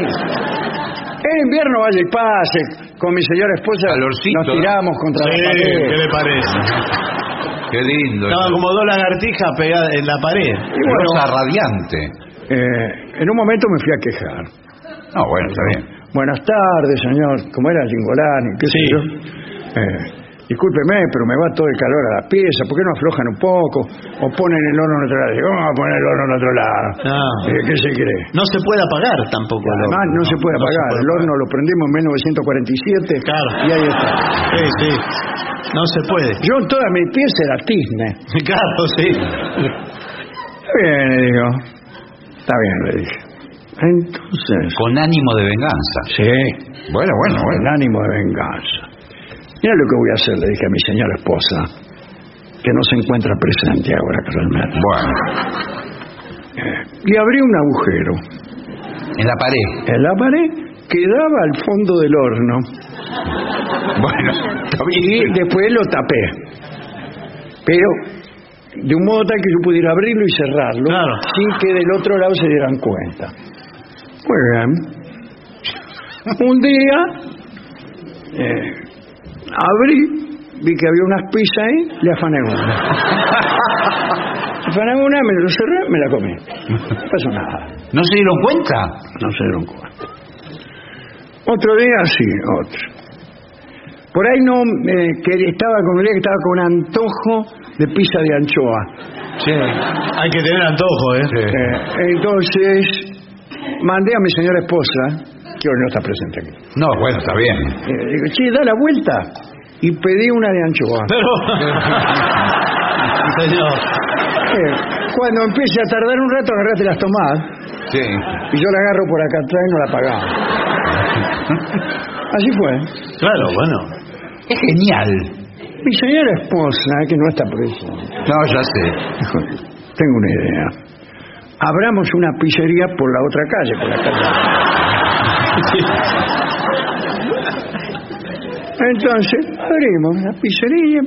En invierno vaya y pase, con mi señora esposa Calorcito, nos ¿no? tiramos contra Sí, la pared. ¿qué le parece? Qué lindo. Estaban como dos lagartijas pegadas en la pared. Y bueno, Rosa radiante. eh, en un momento me fui a quejar. No, bueno, está bien. Buenas tardes, señor. ¿Cómo era Lingolani? ¿Qué sé Sí. yo? Eh, discúlpeme, pero me va todo el calor a la pieza. ¿Por qué no aflojan un poco? O ponen el horno en otro lado. Digo, Vamos a poner el horno en otro lado. Ah. Eh, ¿Qué se cree? No se puede apagar tampoco. el Además, horno, no, se puede apagar. el horno lo prendimos en 1947 Claro. y ahí está. Sí, sí. No se puede. Yo en toda mi pieza era tizne. Claro, sí. Está bien, le digo. Está bien, le dije. Entonces... Con ánimo de venganza. Sí. Bueno, bueno, con bueno. ánimo de venganza. Mira lo que voy a hacer, le dije a mi señora esposa, que no se encuentra presente ahora realmente. Bueno, Y abrí un agujero en la pared. en la pared que daba al fondo del horno Bueno, y después lo tapé. Pero de un modo tal que yo pudiera abrirlo y cerrarlo Claro. sin que del otro lado se dieran cuenta. Muy bien. Un día eh, abrí, vi que había unas pizzas ahí, le afané una. afané una, me lo cerré, me la comí. No pasó nada, ¿No se dieron cuenta? no se dieron cuenta. Otro día sí, otro. Por ahí no, eh, que estaba con un día que estaba con antojo de pizza de anchoa. Sí. Hay que tener antojo, ¿eh? Eh, entonces, mandé a mi señora esposa, que hoy no está presente aquí. No, bueno, está bien. Eh, digo, che, da la vuelta. Y pedí una de anchoa. Pero. Señor. Eh, cuando empiece a tardar un rato, agarraste las tomadas. Sí. Y yo la agarro por acá atrás y no la pagaba. Así fue. Claro, bueno. Es genial. Mi señora esposa, que no está presente, No, ya sé. tengo una idea. Abramos una pizzería por la otra calle, por la calle. Entonces, abrimos la pizzería,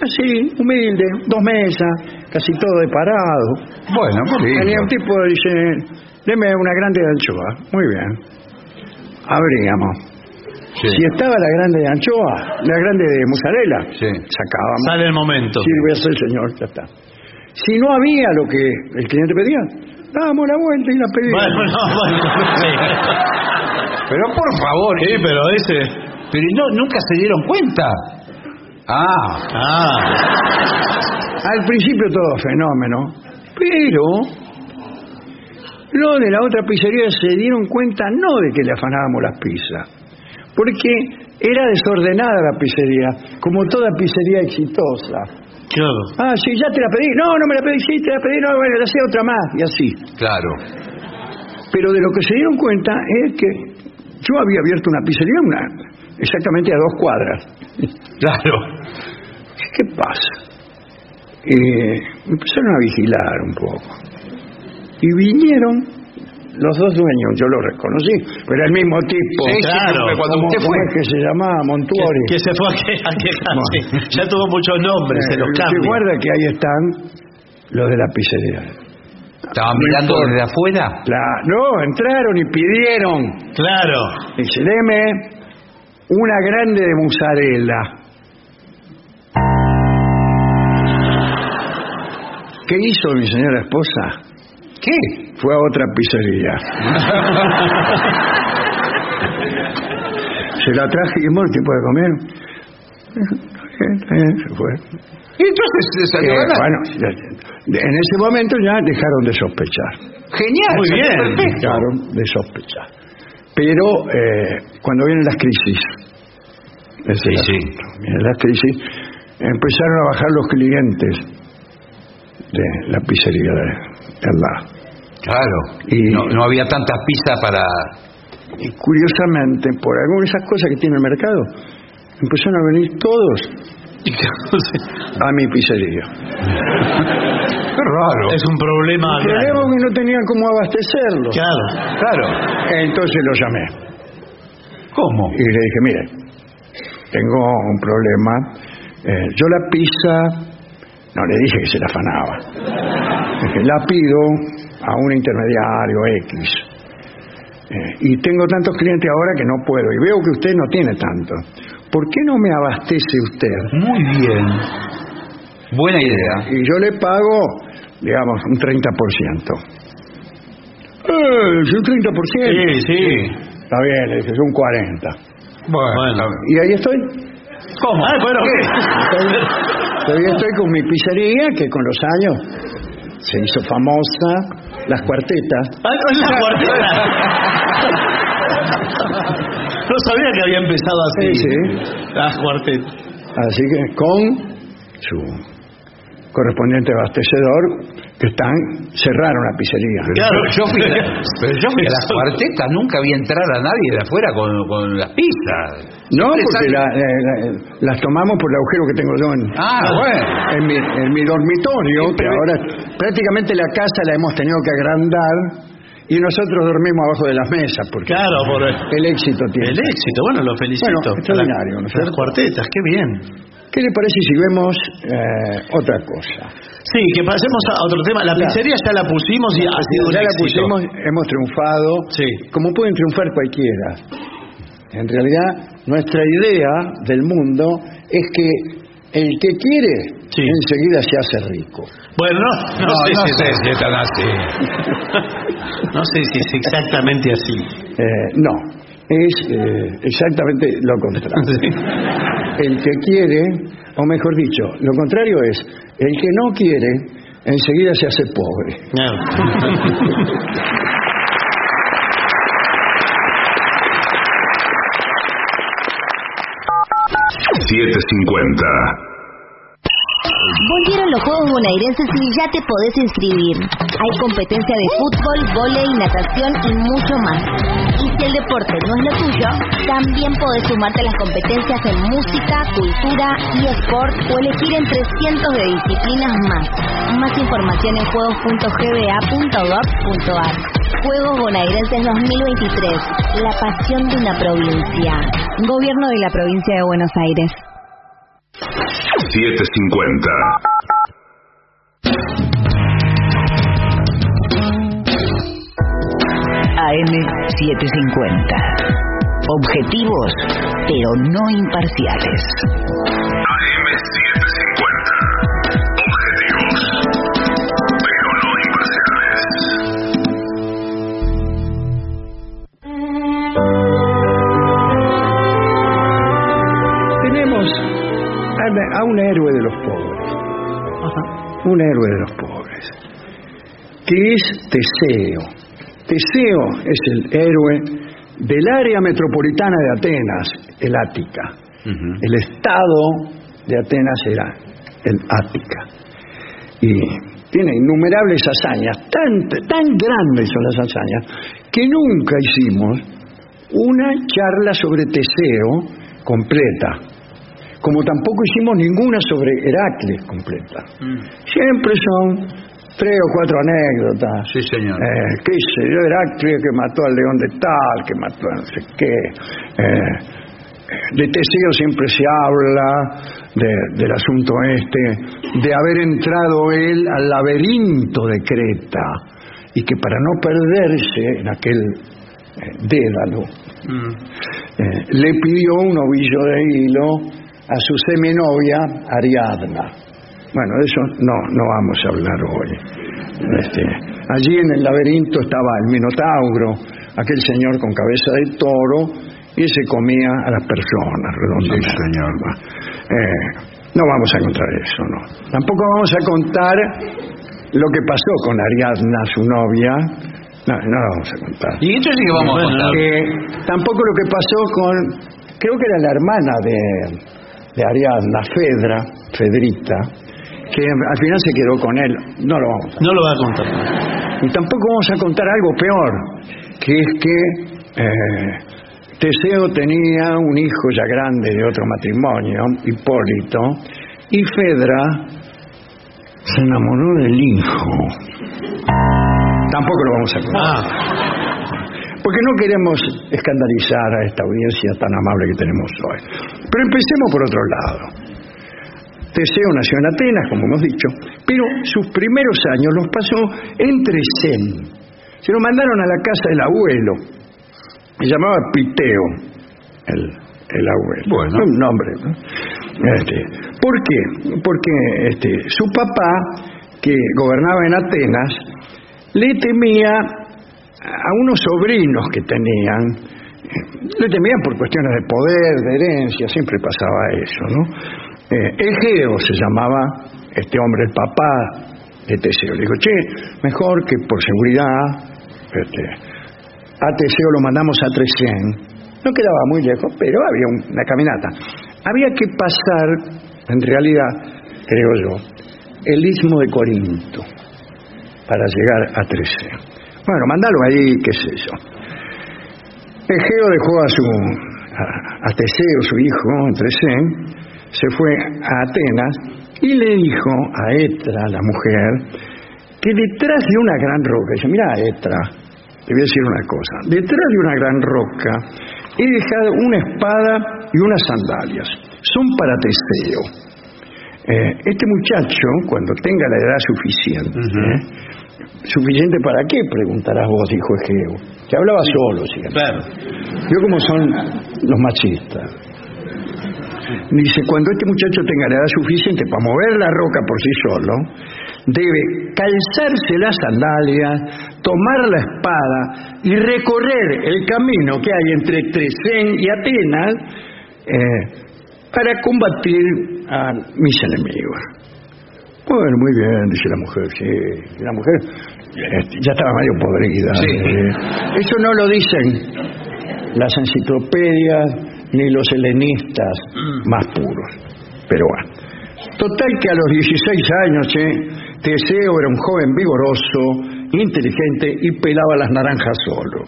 así, humilde, dos mesas, casi todo de parado. Bueno, lindo. Venía un tipo y dice, deme una grande de anchoa. Muy bien. Abríamos. Sí. Si estaba la grande de anchoa, la grande de mozzarella, Sí. sacábamos. Sale el momento. Sírvese, señor, ya está. Si no había lo que el cliente pedía, dábamos la vuelta y la pedíamos. Bueno, no, bueno. Pero por favor, Sí, pero ese. pero no, nunca se dieron cuenta. Ah, Ah. Al principio todo fenómeno, pero los de la otra pizzería se dieron cuenta no de que le afanábamos las pizzas, porque era desordenada la pizzería, como toda pizzería exitosa. Claro. Ah, sí, ya te la pedí. No, no me la pedí, sí, te la pedí, no, bueno, le hacía otra más, y así. claro. Pero de lo que se dieron cuenta es que yo había abierto una pizzería una, exactamente a dos cuadras. Claro. ¿Qué pasa? Eh, me empezaron a vigilar un poco. Y vinieron los dos dueños, yo los reconocí, pero era el mismo tipo. Sí, sí, claro. pero cuando ¿Cómo- usted cómo fue. es que se llamaba Montuori? Que se fue a que- a quejar, Bueno. sí. Ya tuvo muchos nombres, se los Eh, cambia. Recuerda que ahí están los de la pizzería. Estaban No mirando importa. desde afuera. La- no, entraron y pidieron. Claro. Dice, deme una grande de mozzarella. ¿Qué hizo mi señora esposa? ¿Qué? Fue a otra pizzería. Se la traje y bueno, ¿qué puede comer? Se fue. Y entonces se salió Eh, bueno, ya- en ese momento ya dejaron de sospechar. Genial. Muy bien. Dejaron de sospechar. Pero eh, cuando vienen las crisis, Sí, sí. Vienen las crisis, empezaron a bajar los clientes de la pizzería de, de al lado. Claro. Y- no, no había tantas pizzas para. Y curiosamente, por alguna de esas cosas que tiene el mercado, empezaron a venir todos a mi pizzería. Qué raro. es un problema. Es que no tenían cómo abastecerlo. Claro. Claro. Entonces lo llamé ¿Cómo? y le dije, mire, tengo un problema. Eh, yo la pizza, no le dije que se la afanaba. Dije, la pido a un intermediario X. Eh, y tengo tantos clientes ahora que no puedo. Y veo que usted no tiene tanto. ¿Por qué no me abastece usted? Muy bien. Buena idea. Y yo le pago, digamos, un 30%. ¡Eh! es un 30%. Sí, sí. Está bien, le dije, es un 40. Bueno. Y ahí estoy. ¿Cómo? Ah, bueno, Estoy, todavía estoy con mi pizzería que con los años se hizo famosa, las cuartetas. Ah, no es la cuarteta. No sabía que había empezado así. Sí, sí. Las cuartetas. Así que con su correspondiente abastecedor que están cerraron la pizzería. Claro. Yo fui a, pero yo fui a las cuartetas, nunca vi entrar a nadie de afuera con, con las pizzas. No, porque salen- la- la- la- las tomamos por el agujero que tengo yo en, Ah, bueno. en mi, en mi dormitorio, que ahora prácticamente la casa la hemos tenido que agrandar y nosotros dormimos abajo de las mesas porque Claro, por el, el éxito tiene. el éxito. Bueno, lo felicito. Bueno, extraordinario, ¿no es Las cuartetas, qué bien. ¿Qué le parece si vemos eh, otra cosa? Sí, que pasemos a otro tema. La pizzería ya la pusimos y ha sido un ya la éxito. pusimos, hemos triunfado, Sí. como pueden triunfar cualquiera. En realidad, nuestra idea del mundo es que el que quiere Sí. enseguida se hace rico. Bueno, no, no, No, sé, no si sé es- si es tan así. no sé si es exactamente así. Eh, no, es eh, exactamente lo contrario. El que quiere, o mejor dicho, lo contrario es, el que no quiere, enseguida se hace pobre. Claro. 750. Volvieron los Juegos Bonaerenses y ya te podés inscribir. Hay competencia de fútbol, vóley, natación y mucho más. Y si el deporte no es lo tuyo, también podés sumarte a las competencias en música, cultura, sport o elegir entre cientos de disciplinas más. Más información en juegos.gba.gov.ar. Juegos Bonaerenses 2023. La pasión de una provincia. Gobierno de la provincia de Buenos Aires. 750. AM750. Objetivos, pero no imparciales. AM750. Un héroe de los pobres, un héroe de los pobres, que es Teseo. Teseo es el héroe del área metropolitana de Atenas, el Ática. El estado de Atenas era el Ática. Y tiene innumerables hazañas, tan, tan grandes son las hazañas, que nunca hicimos una charla sobre Teseo completa, como tampoco hicimos ninguna sobre Heracles completa. Siempre son tres o cuatro anécdotas. Sí, señor. Eh, qué sé yo, Heracles que mató al león de tal, que mató a no sé qué. Eh, de Teseo siempre se habla de- del asunto este, de haber entrado él al laberinto de Creta y que para no perderse en aquel eh, dédalo, eh, le pidió un ovillo de hilo a su seminovia Ariadna. Bueno, de eso no, no vamos a hablar hoy. Este, allí en el laberinto estaba el Minotauro, aquel señor con cabeza de toro, y se comía a las personas redondamente. señor. Eh, no vamos a contar eso, no. Tampoco vamos a contar lo que pasó con Ariadna, su novia. No, no lo vamos a contar. Y esto sí que vamos a contar. Eh, tampoco lo que pasó con, creo que era la hermana de, de Ariadna, Fedra, Fedrita, que al final se quedó con él. No lo vamos a No lo va a contar. y tampoco vamos a contar algo peor, que es que eh, Teseo tenía un hijo ya grande de otro matrimonio, Hipólito, y Fedra se enamoró del hijo. Tampoco lo vamos a contar. Porque no queremos escandalizar a esta audiencia tan amable que tenemos hoy. Pero empecemos por otro lado. Teseo nació en Atenas, como hemos dicho, pero sus primeros años los pasó en Tresén. Se lo mandaron a la casa del abuelo. Se llamaba Piteo, el, el abuelo. Bueno. Un nombre. ¿no? Este, ¿Por qué? Porque este, su papá, que gobernaba en Atenas, le temía a unos sobrinos que tenían, le temían por cuestiones de poder, de herencia, siempre pasaba eso, ¿no? Eh, Egeo se llamaba este hombre, el papá de Teseo. Le dijo, che, mejor que por seguridad, este, a Teseo lo mandamos a Tresén. No quedaba muy lejos, pero había un- una caminata. Había que pasar, en realidad, creo yo, el istmo de Corinto para llegar a Tresén. Bueno, mandalo ahí, qué sé yo. Egeo dejó a su a, a Teseo, su hijo, Tresén, se fue a Atenas y le dijo a Etra, la mujer, que detrás de una gran roca, dice, mira Etra, te voy a decir una cosa, detrás de una gran roca he dejado una espada y unas sandalias, son para Teseo. Eh, este muchacho, cuando tenga la edad suficiente, ¿eh? ¿Suficiente para qué? Preguntarás vos, dijo Egeo, que hablaba solo, siempre. Claro. Yo como son los machistas. Dice, cuando este muchacho tenga la edad suficiente para mover la roca por sí solo, debe calzarse las sandalias, tomar la espada y recorrer el camino que hay entre Tresén y Atenas eh, para combatir a mis enemigos. Bueno, muy bien, dice la mujer, sí. La mujer ya estaba medio podrida. eh. Eso no lo dicen las enciclopedias ni los helenistas más puros. Pero bueno. Total que a los 16 años, che, Teseo era un joven vigoroso, inteligente y pelaba las naranjas solo.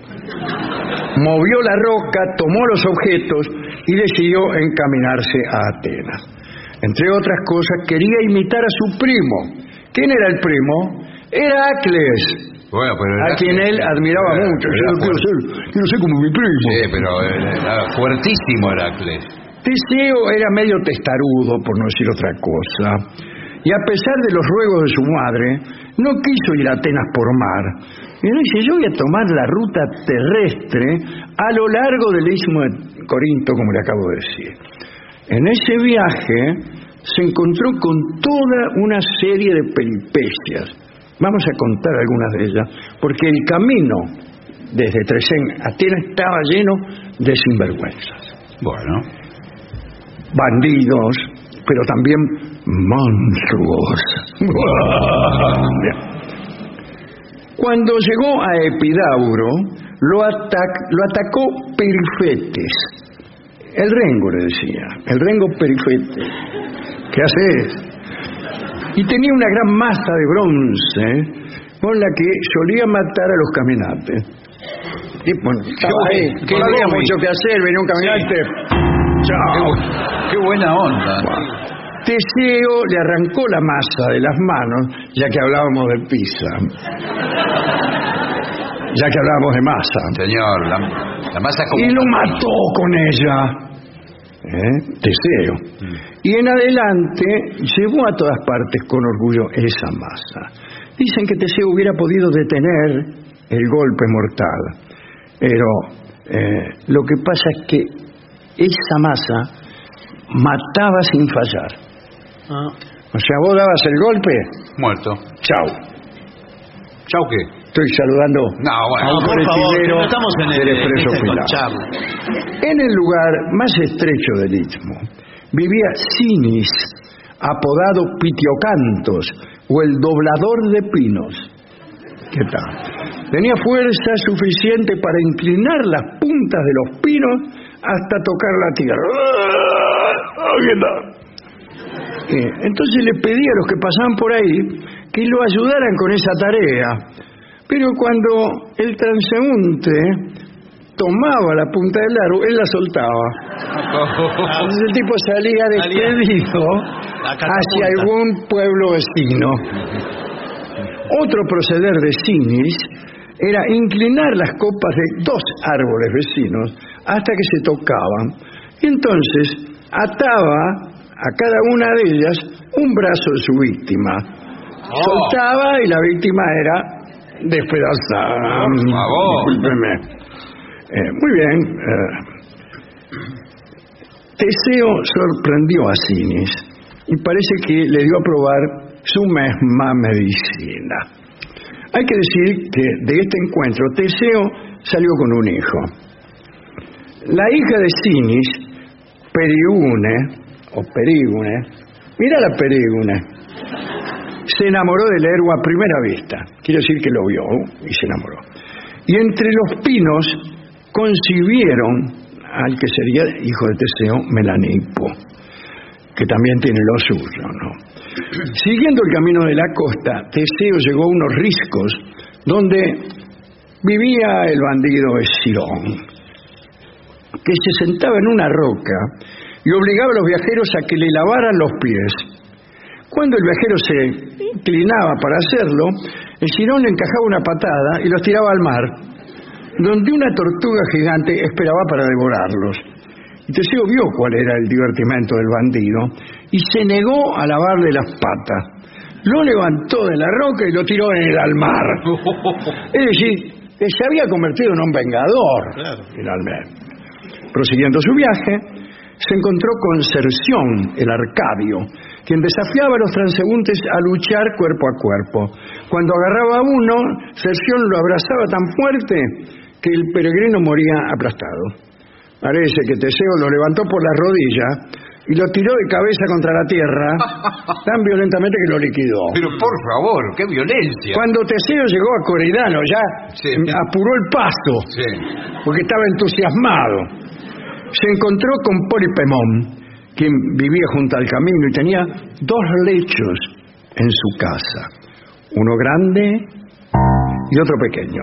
Movió la roca, tomó los objetos y decidió encaminarse a Atenas. Entre otras cosas, quería imitar a su primo. ¿Quién era el primo? Heracles, Bueno, pero a quien él admiraba era- mucho. Yo quiero fuerte. ser, quiero ser como mi primo. Sí, pero era fuertísimo Heracles. Teseo era medio testarudo, por no decir otra cosa, y a pesar de los ruegos de su madre, no quiso ir a Atenas por mar. Y dice, yo voy a tomar la ruta terrestre a lo largo del istmo de Corinto, como le acabo de decir. En ese viaje se encontró con toda una serie de peripecias. Vamos a contar algunas de ellas, porque el camino desde Tresén a Atenas estaba lleno de sinvergüenzas Bueno. bandidos, pero también monstruos. Cuando llegó a Epidauro, lo, atac- lo atacó Perifetes. El rengo le decía, el rengo Perifetes. ¿Qué haces? Y tenía una gran masa de bronce con la que solía matar a los caminantes. Y bueno, estaba ahí, qué no había mucho que hacer, venía un caminante. Chao. qué buena onda. Teseo le arrancó la masa de las manos, ya que hablábamos de pizza. Ya que hablábamos de masa. Señor, la, la masa como... Y lo mató con ella. ¿Eh? Teseo. Y en adelante llevó a todas partes con orgullo esa masa. Dicen que Teseo hubiera podido detener el golpe mortal, pero eh, lo que pasa es que esa masa mataba sin fallar. Ah, O sea, vos dabas el golpe, Muerto. chau. ¿Chau qué? Estoy saludando No, bueno. a un por favor, no estamos en el del expreso Pilar. charla. En el lugar más estrecho del Istmo vivía Sinis, apodado Pitiocantos, o el doblador de pinos. ¿Qué tal? Tenía fuerza suficiente para inclinar las puntas de los pinos hasta tocar la tierra. ¿Qué tal? Eh, Entonces le pedí a los que pasaban por ahí que lo ayudaran con esa tarea. Pero cuando el transeúnte tomaba la punta del arco, él la soltaba. Entonces el tipo salía despedido hacia algún pueblo vecino. Otro proceder de Sinis era inclinar las copas de dos árboles vecinos hasta que se tocaban. Y entonces ataba a cada una de ellas un brazo de su víctima. Soltaba y la víctima era despedazada. Por favor. Discúlpeme. Eh, muy bien. eh, Teseo sorprendió a Sinis y parece que le dio a probar su misma medicina. Hay que decir que de este encuentro Teseo salió con un hijo. La hija de Sinis, Perigune, o Perigune, mira la Perigune, se enamoró del héroe a primera vista. Quiere decir que lo vio y se enamoró. Y entre los pinos concibieron al que sería hijo de Teseo, Melanipo, que también tiene lo suyo, ¿no? Siguiendo el camino de la costa, Teseo llegó a unos riscos donde vivía el bandido Escirón, que se sentaba en una roca y obligaba a los viajeros a que le lavaran los pies. Cuando el viajero se inclinaba para hacerlo, el Cirón le encajaba una patada y los tiraba al mar, donde una tortuga gigante esperaba para devorarlos. Y Teseo vio cuál era el divertimento del bandido y se negó a lavarle las patas. Lo levantó de la roca y lo tiró en el al mar. Es decir, se había convertido en un vengador, Claro. finalmente. Prosiguiendo su viaje, se encontró con Cerción, el arcadio, quien desafiaba a los transeúntes a luchar cuerpo a cuerpo. Cuando agarraba a uno, Cerción lo abrazaba tan fuerte que el peregrino moría aplastado. Parece que Teseo lo levantó por la rodilla y lo tiró de cabeza contra la tierra tan violentamente que lo liquidó. Pero por favor, qué violencia. Cuando Teseo llegó a Coridano ya Sí. apuró el paso Sí. porque estaba entusiasmado. Se encontró con Polipemón, quien vivía junto al camino y tenía dos lechos en su casa, uno grande y otro pequeño.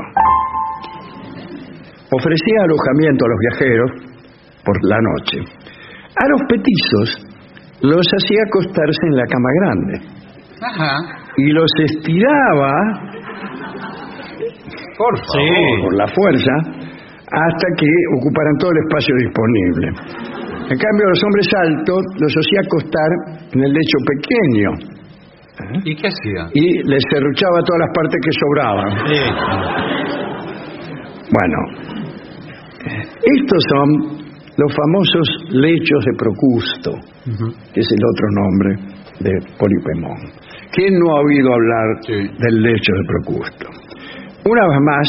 Ofrecía alojamiento a los viajeros por la noche. A los petizos los hacía acostarse en la cama grande Ajá. y los estiraba Por favor. por la fuerza hasta que ocuparan todo el espacio disponible. En cambio, los hombres altos los hacía acostar en el lecho pequeño ¿Y qué hacía? y les serruchaba todas las partes que sobraban. Sí. Bueno, estos son los famosos lechos de Procusto, que es el otro nombre de Polipemón. ¿Quién no ha oído hablar Sí. del lecho de Procusto? Una vez más,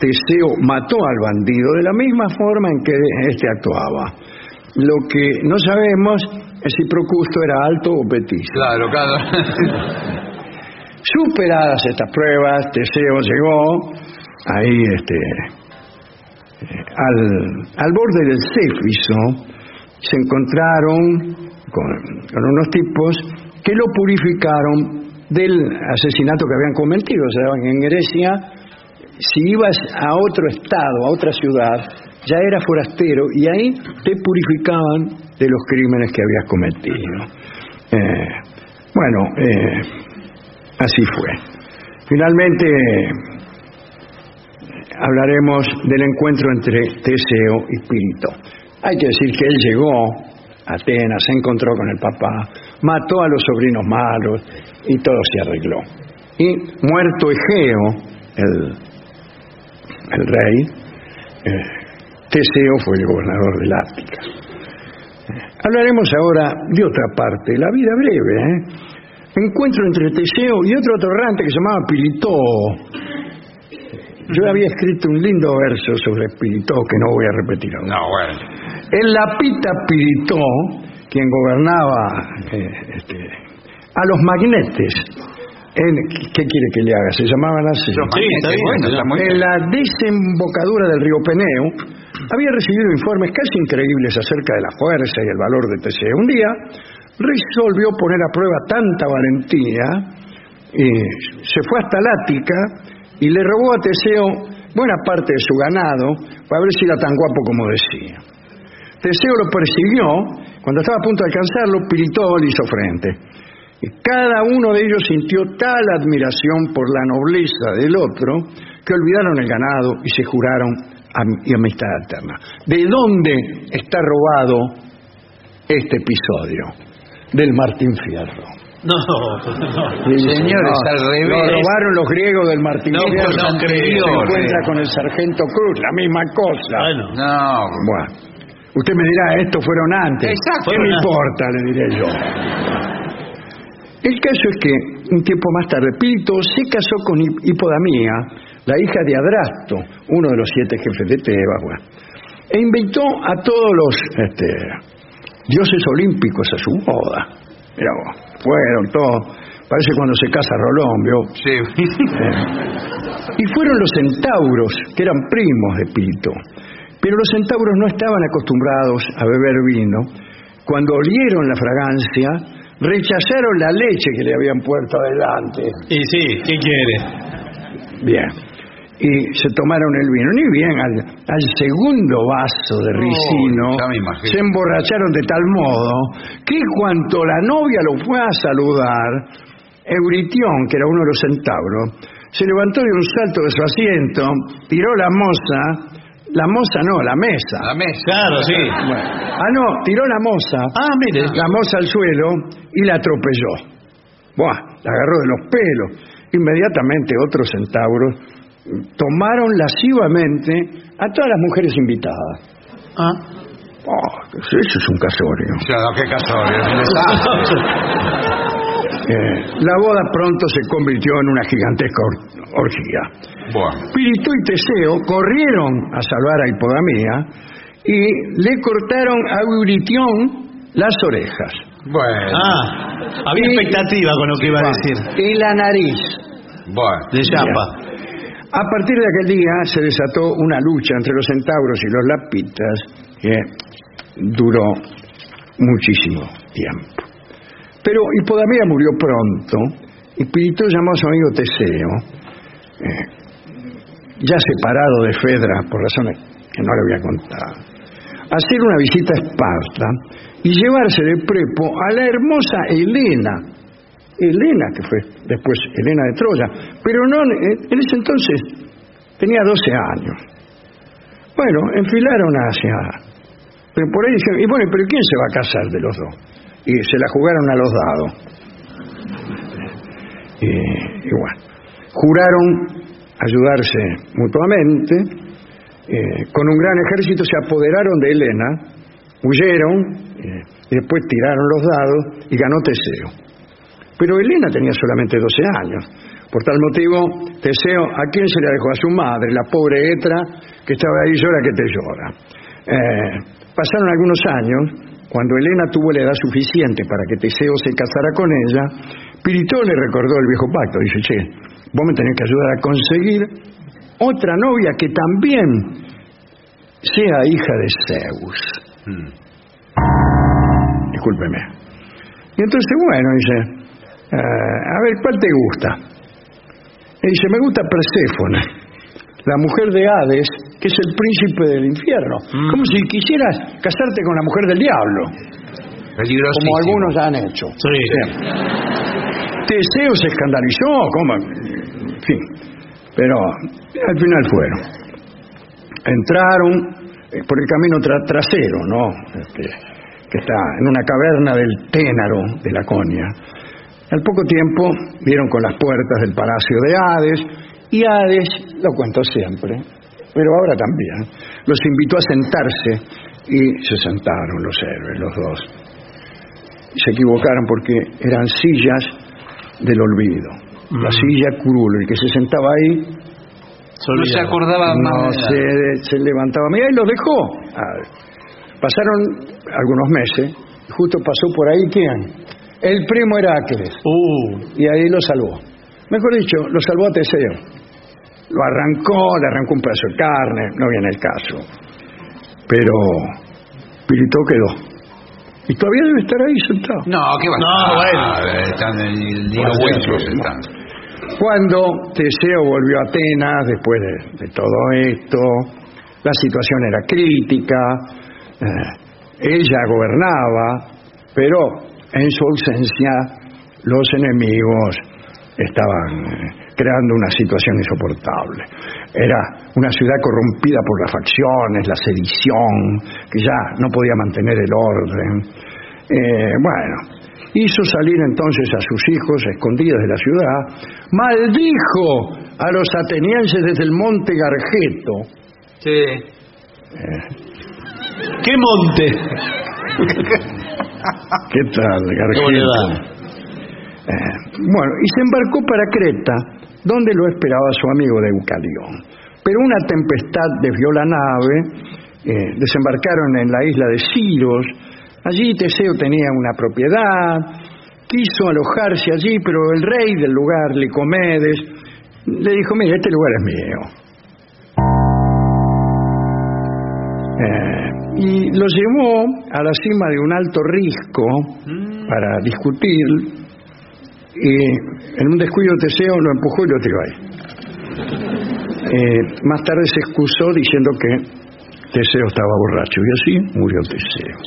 Teseo mató al bandido de la misma forma en que éste actuaba. Lo que no sabemos es si Procusto era alto o petizo. Claro, claro. Superadas estas pruebas, Teseo llegó ahí este, eh, al, al borde del Céfiso, se encontraron con, con unos tipos que lo purificaron del asesinato que habían cometido. O sea, en Grecia, si ibas a otro estado, a otra ciudad, ya era forastero y ahí te purificaban de los crímenes que habías cometido. Eh, bueno, eh, Así fue. Finalmente hablaremos del encuentro entre Teseo y Pirito. Hay que decir que él llegó a Atenas, se encontró con el papá, mató a los sobrinos malos y todo se arregló. Y muerto Egeo, el, el rey, eh, Teseo fue el gobernador del Ática. Hablaremos ahora de otra parte, la vida breve, ¿eh? encuentro entre Teseo y otro atorrante que se llamaba Piritó. Yo había escrito un lindo verso sobre Piritó que no voy a repetir ahora. No, bueno. El lapita Piritó, quien gobernaba eh, este, a los magnetes, en- ¿qué quiere que le haga? Se llamaban así. Los Sí, está bien, bueno, está muy En bien. la desembocadura del río Peneo, había recibido informes casi increíbles acerca de la fuerza y el valor de Teseo. Un día resolvió poner a prueba tanta valentía y se fue hasta Lática y le robó a Teseo buena parte de su ganado para ver si era tan guapo como decía. Teseo lo persiguió, cuando estaba a punto de alcanzarlo, Piritó le hizo frente. Y cada uno de ellos sintió tal admiración por la nobleza del otro que olvidaron el ganado y se juraron y amistad eterna. ¿De dónde está robado este episodio? Del Martín Fierro. No, no. Sí, Señores, señor. al revés. Lo robaron los griegos del Martín No, Fierro. pues no se creo. encuentra con el sargento Cruz, la misma cosa. Bueno. No, Bueno, usted me dirá, estos fueron antes. Exacto. ¿Qué me antes. importa? Le diré yo. El caso es que un tiempo más tarde, Pirito se casó con Hip- Hipodamía, la hija de Adrasto, uno de los siete jefes de Tebas, bueno, e invitó a todos los este, dioses olímpicos a su boda. Mira vos, fueron todos, parece cuando se casa Rolón, ¿vio? sí. Y fueron los centauros, que eran primos de Pito. Pero los centauros no estaban acostumbrados a beber vino. Cuando olieron la fragancia, rechazaron la leche que le habían puesto adelante. Y sí, ¿qué quiere? Bien. Y se tomaron el vino. Ni bien, al, al segundo vaso de ricino, se emborracharon de tal modo que cuanto la novia lo fue a saludar, Euritión, que era uno de los centauros, se levantó de un salto de su asiento, tiró la moza, la moza no, la mesa. La mesa. Claro, sí. Bueno, ah, no, tiró la moza, Ah, mire. la moza al suelo y la atropelló. Buah, la agarró de los pelos. Inmediatamente otros centauros tomaron lascivamente a todas las mujeres invitadas. Ah. Oh, eso es un casorio. O sea, no, qué casorio, es un desastre. Eh, la boda pronto se convirtió en una gigantesca or- orgía. Bueno, Pirito y Teseo corrieron a salvar a Hipodamía y le cortaron a Euritión las orejas. bueno, Ah, había Y- expectativa con lo que iba a decir. Y la nariz. bueno. De chapa. A partir de aquel día se desató una lucha entre los centauros y los lapitas que duró muchísimo tiempo. Pero Hipodamía murió pronto y Pirito llamó a su amigo Teseo, eh, ya separado de Fedra por razones que no le voy a contar, a hacer una visita a Esparta y llevarse de prepo a la hermosa Helena, Helena, que fue después Helena de Troya, pero no en ese entonces tenía 12 años. Bueno, enfilaron hacia. Pero por ahí dijeron, y bueno, pero ¿quién se va a casar de los dos? Y se la jugaron a los dados. Y, bueno, juraron ayudarse mutuamente. eh, con un gran ejército se apoderaron de Helena, huyeron, eh, después tiraron los dados y ganó Teseo. Pero Helena tenía solamente 12 años. Por tal motivo, Teseo, ¿a quién se la dejó? A su madre, la pobre Etra, que estaba ahí llora que te llora. Eh, pasaron algunos años, cuando Helena tuvo la edad suficiente para que Teseo se casara con ella, Piritó le recordó el viejo pacto. Dice, che, vos me tenés que ayudar a conseguir otra novia que también sea hija de Zeus. Mm. Discúlpeme. Y entonces, bueno, dice, eh, a ver, ¿cuál te gusta? Y dice, me gusta Perséfone, la mujer de Hades, que es el príncipe del infierno. Como si quisieras casarte con la mujer del diablo, como algunos han hecho. Sí. Teseo se escandalizó, ¿cómo? En fin, pero al final fueron. Entraron eh, por el camino tra- trasero, ¿no? Este, que está en una caverna del Ténaro de Laconia. Al poco tiempo vieron con las puertas del palacio de Hades y Hades, lo cuento siempre, pero ahora también, los invitó a sentarse y se sentaron los héroes, los dos. Se equivocaron porque eran sillas del olvido. La Mm. silla curul, el que se sentaba ahí No se acordaba no más. se, se levantaba. Mira, y los dejó. Ah, Pasaron algunos meses, justo pasó por ahí quién? El primo Heracles, Uh, y ahí lo salvó. Mejor dicho, lo salvó a Teseo. Lo arrancó, le arrancó un pedazo de carne, no viene el caso. Pero Pirito quedó. Y todavía debe estar ahí sentado. No, ¿qué va a No, estar? bueno. Ah, Están en el están. Cuando Teseo volvió a Atenas, después de, de todo esto, la situación era crítica, eh, ella gobernaba, pero en su ausencia los enemigos estaban eh, creando una situación insoportable. Era una ciudad corrompida por las facciones, la sedición, que ya no podía mantener el orden. Eh, bueno, hizo salir entonces a sus hijos escondidos de la ciudad, maldijo a los atenienses desde el monte Gargeto. Sí. ¿Qué monte? ¿Qué tal, va? Eh, bueno, y se embarcó para Creta, donde lo esperaba su amigo de Eucalión. Pero una tempestad desvió la nave, eh, desembarcaron en la isla de Siros, allí Teseo tenía una propiedad, quiso alojarse allí, pero el rey del lugar, Licomedes, le dijo, mira, este lugar es mío. Eh, y lo llevó a la cima de un alto risco para discutir y en un descuido Teseo lo empujó y lo tiró ahí. Eh, más tarde se excusó diciendo que Teseo estaba borracho y así murió Teseo.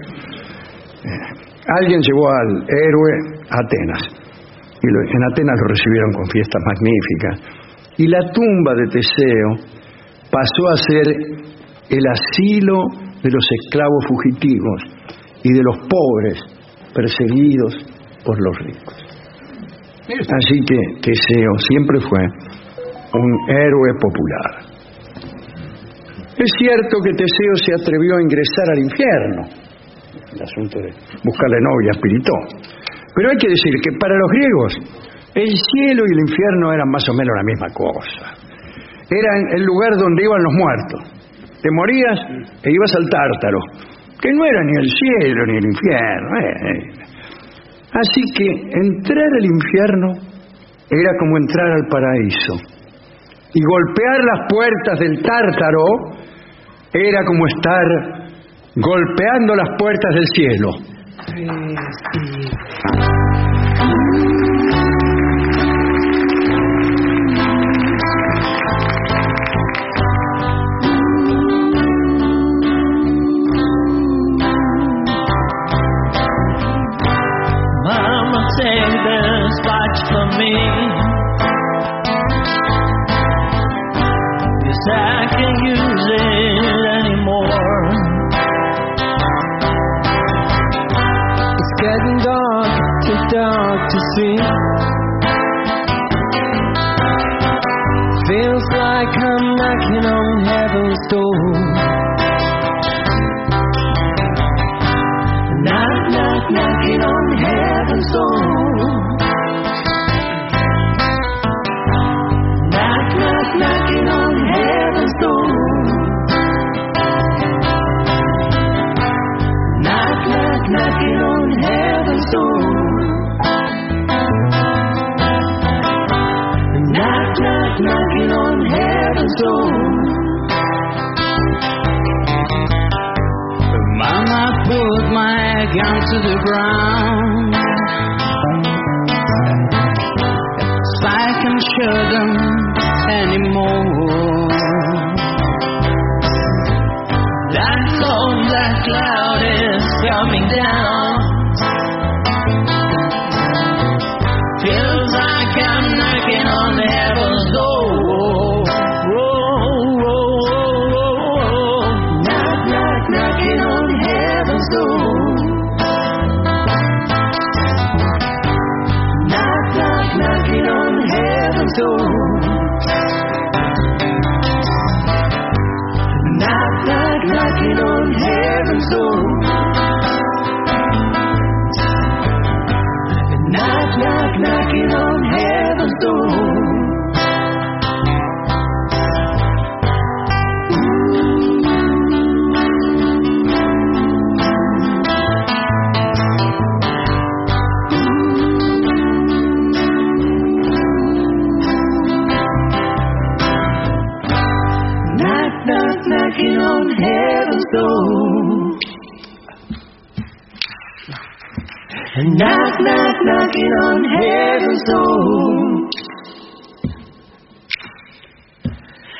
Eh, alguien llevó al héroe a Atenas y lo- en Atenas lo recibieron con fiestas magníficas y la tumba de Teseo pasó a ser el asilo de los esclavos fugitivos y de los pobres perseguidos por los ricos. Así que Teseo siempre fue un héroe popular. Es cierto que Teseo se atrevió a ingresar al infierno, el asunto de buscarle novia espiritó. Pero hay que decir que para los griegos el cielo y el infierno eran más o menos la misma cosa. Eran el lugar donde iban los muertos. Te morías e ibas al tártaro, que no era ni el cielo ni el infierno. eh. Así que entrar al infierno era como entrar al paraíso. Y golpear las puertas del tártaro era como estar golpeando las puertas del cielo. Mama lots for me. Yes, I can't use it anymore. It's getting dark, too dark to see. Feels like I'm knocking on gun to the ground. Heaven's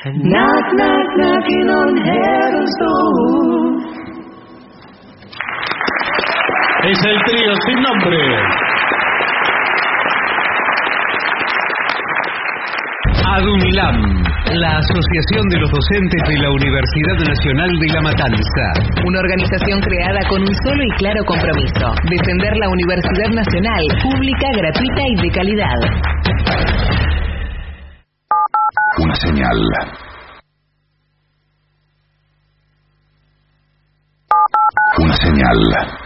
Knock, knock, knocking on heaven's door. Es el trío sin nombre. ADUNILAM, la Asociación de los Docentes de la Universidad Nacional de La Matanza. Una organización creada con un solo y claro compromiso, defender la Universidad Nacional, pública, gratuita y de calidad. Una señal. Una señal.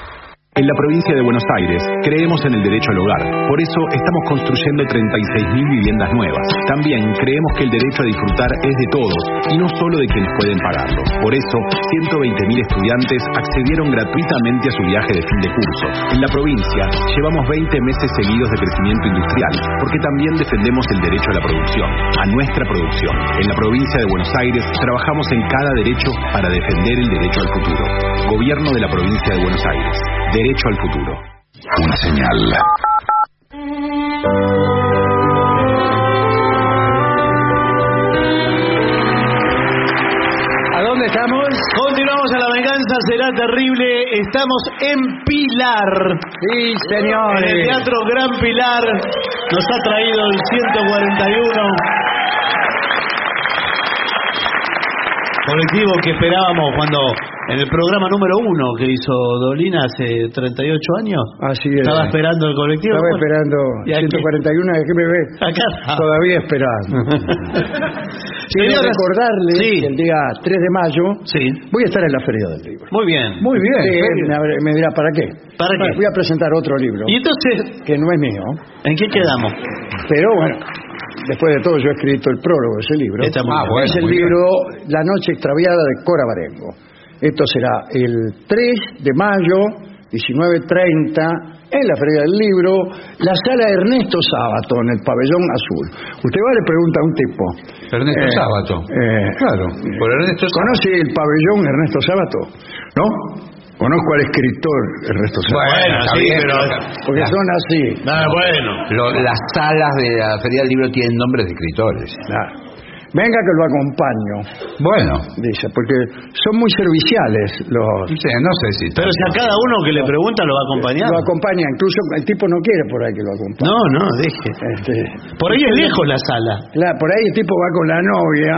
En la provincia de Buenos Aires creemos en el derecho al hogar. Por eso estamos construyendo 36.000 viviendas nuevas. También creemos que el derecho a disfrutar es de todos y no solo de quienes pueden pagarlo. Por eso, 120.000 estudiantes accedieron gratuitamente a su viaje de fin de curso. En la provincia llevamos 20 meses seguidos de crecimiento industrial porque también defendemos el derecho a la producción, a nuestra producción. En la provincia de Buenos Aires trabajamos en cada derecho para defender el derecho al futuro. Gobierno de la provincia de Buenos Aires. Derecho al futuro. Una señal. ¿A dónde estamos? Continuamos a la venganza, será terrible. Estamos en Pilar. Sí, En el señores. Teatro Gran Pilar nos ha traído el 141. Colectivo que esperábamos cuando en el programa número uno que hizo Dolina hace 38 años. Así es. Estaba esperando el colectivo. Estaba Bueno, esperando y aquí- 141 de me ve. Acá está. Todavía esperando. Quiero recordarle Sí. que el día 3 de mayo Sí. voy a estar en la Feria del Libro. Muy bien. Muy bien. me dirá, ¿para qué? ¿Para qué? Voy a presentar otro libro, Y entonces, que no es mío, ¿en qué quedamos? pero bueno, después de todo yo he escrito el prólogo de ese libro. Está muy Ah, bien. es el bien. libro La noche extraviada de Cora Barengo. Esto será el 3 de mayo, 19.30, en la Feria del Libro, la sala Ernesto Sábato, en el pabellón azul. Usted va y le pregunta a un tipo. Ernesto eh, Sábato. eh, Claro, por Ernesto Sábato. ¿Conoce el pabellón Ernesto Sábato? ¿No? Conozco al escritor Ernesto Sábato. Bueno, Bueno, está sí, bien, pero- Porque son así. Ah, bueno. Lo- las salas de la Feria del Libro tienen nombres de escritores. Claro. Venga que lo acompaño, Bueno, dice, porque son muy serviciales los... no sé, no sé si... Pero si a cada uno que le pregunta lo va a acompañar. Lo acompaña, incluso el tipo no quiere por ahí que lo acompañe. No, no, deje. Este, Por ahí es lejos la sala. claro, por ahí el tipo va con la novia,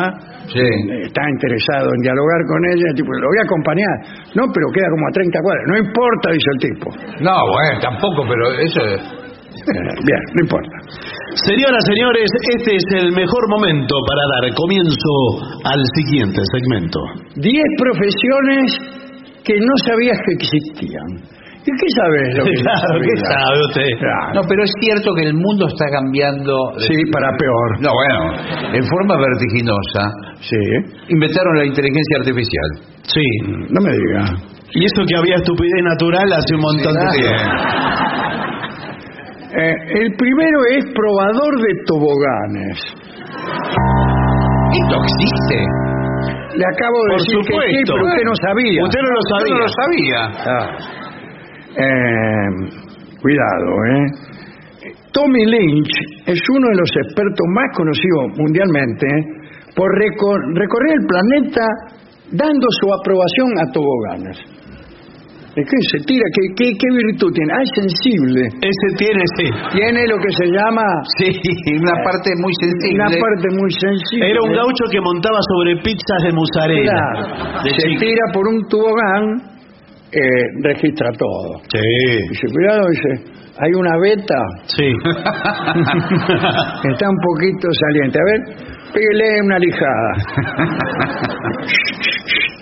Sí. está interesado en dialogar con ella, el tipo, lo voy a acompañar. No, pero queda como a 30 cuadras. No importa, dice el tipo. No, bueno, tampoco, pero eso... es- Bien, no importa. Señoras, señores, este es el mejor momento para dar comienzo al siguiente segmento. 10 profesiones que no sabías que existían. ¿Y qué sabes lo que Claro, ¿qué sabe usted? Claro. No, pero es cierto que el mundo está cambiando... de- Sí, para peor. No, bueno, en forma vertiginosa. Sí, Inventaron la inteligencia artificial. Sí. no me diga. Y eso que había estupidez natural hace un montón de Sí, tiempo. Eh, el primero es probador de toboganes. ¿Esto existe? Le acabo de Por decir que sí, pero usted no sabía. Usted no lo sabía. No lo sabía. Ah. Eh, cuidado, ¿eh? Tommy Lynch es uno de los expertos más conocidos mundialmente por reco- recorrer el planeta dando su aprobación a toboganes. ¿De qué se tira? ¿Qué, qué, qué virtud tiene? Ah, es sensible. Ese tiene, sí. Tiene lo que se llama Sí, una parte muy sensible. una parte muy sensible. Era un gaucho que montaba sobre pizzas de mozzarella. Claro. De se chico. tira por un tobogán, eh, registra todo. Sí. Dice, cuidado, dice, hay una beta, Sí. está un poquito saliente. A ver, píguele una lijada.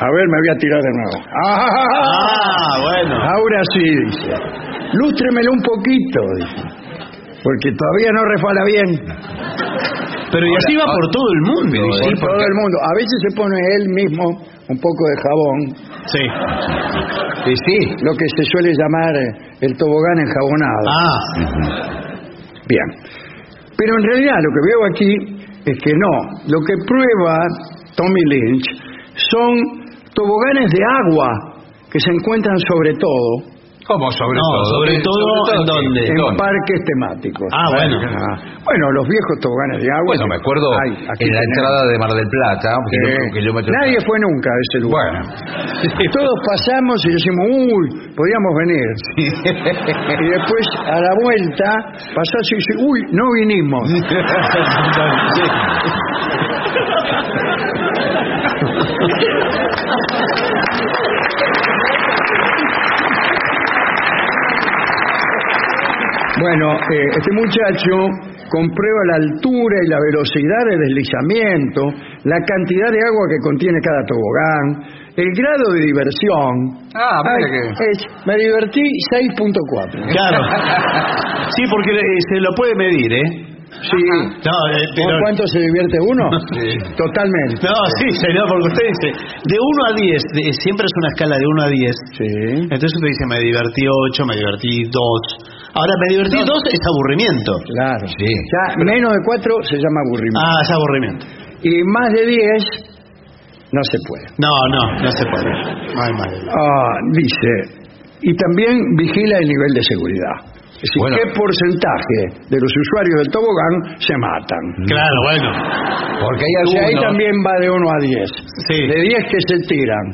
A ver, me voy a tirar de nuevo. Ah, bueno. Ahora sí, dice. Lústremelo un poquito, dice. Porque todavía no refala bien. Pero y así va por todo el mundo. Sí, ¿eh? todo el mundo. A veces se pone él mismo un poco de jabón, Sí. Sí, sí. lo que se suele llamar eh, el tobogán enjabonado. Ah, Bien. Pero en realidad lo que veo aquí es que no. Lo que prueba Tommy Lynch son toboganes de agua que se encuentran sobre todo ¿Cómo sobre No, todo? sobre ¿Qué? todo, ¿en dónde? En ¿Dónde? parques temáticos. Ah, bueno. Ah, Bueno, los viejos toboganes de agua. Bueno, me acuerdo Ay, aquí en la tenemos. entrada de Mar del Plata, kilómetro- Nadie fue nunca a ese lugar. Bueno. Todos pasamos y decimos, uy, podíamos venir. Y después, a la vuelta, pasás y dices, uy, no vinimos. Bueno, eh, este muchacho comprueba la altura y la velocidad de deslizamiento, la cantidad de agua que contiene cada tobogán, el grado de diversión. Ah, Ay, que- es, me divertí 6.4. Claro. Sí, porque eh, se lo puede medir, ¿eh? Sí. No, eh, ¿Con pero- cuánto se divierte uno? Totalmente. No, sí, señor, porque usted dice, de 1 a 10, de- siempre es una escala de 1 a 10. Sí. Entonces usted dice, me divertí 8, me divertí 2. Ahora, me divertí 2 es aburrimiento. Claro. Sí. Ya menos de 4 se llama aburrimiento. Ah, es aburrimiento. Y más de 10 no se puede. No, no, no se puede. No hay. Ah, dice, y también vigila el nivel de seguridad. Es decir, Bueno. qué porcentaje de los usuarios del tobogán se matan. Claro, bueno. Porque hay O sea, ahí algunos... también va de 1 a 10. Sí. De 10 que se tiran,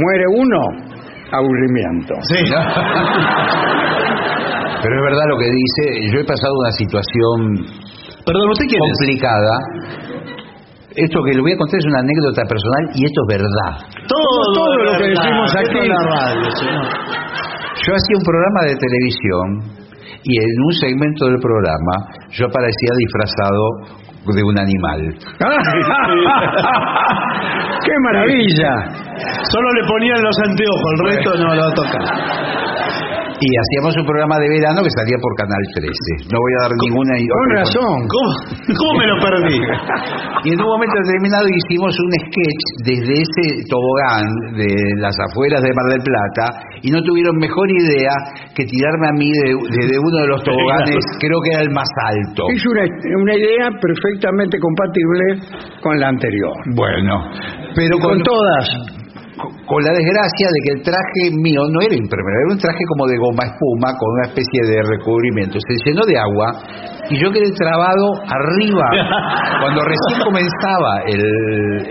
muere uno, aburrimiento. Sí. Pero es verdad lo que dice. Yo he pasado una situación Perdón, ¿usted quién es? complicada. Esto que le voy a contar es una anécdota personal y esto es verdad. Todo, todo lo que decimos aquí. es la radio, señor. Yo hacía un programa de televisión y en un segmento del programa yo aparecía disfrazado de un animal. ¡Qué maravilla! Solo le ponían los anteojos, el resto no lo tocan. Y hacíamos un programa de verano que salía por Canal 13. No voy a dar ninguna... Con razón. ¿Cómo, ¿Cómo me lo perdí? Y en un momento determinado hicimos un sketch desde ese tobogán de las afueras de Mar del Plata y no tuvieron mejor idea que tirarme a mí de- desde uno de los toboganes, creo que era el más alto. Es una, una idea perfectamente compatible con la anterior. Bueno, pero Con con, todas. Con- la desgracia de que el traje mío no era impermeable, era un traje como de goma espuma con una especie de recubrimiento. Se llenó de agua y yo quedé trabado arriba. Cuando recién comenzaba el,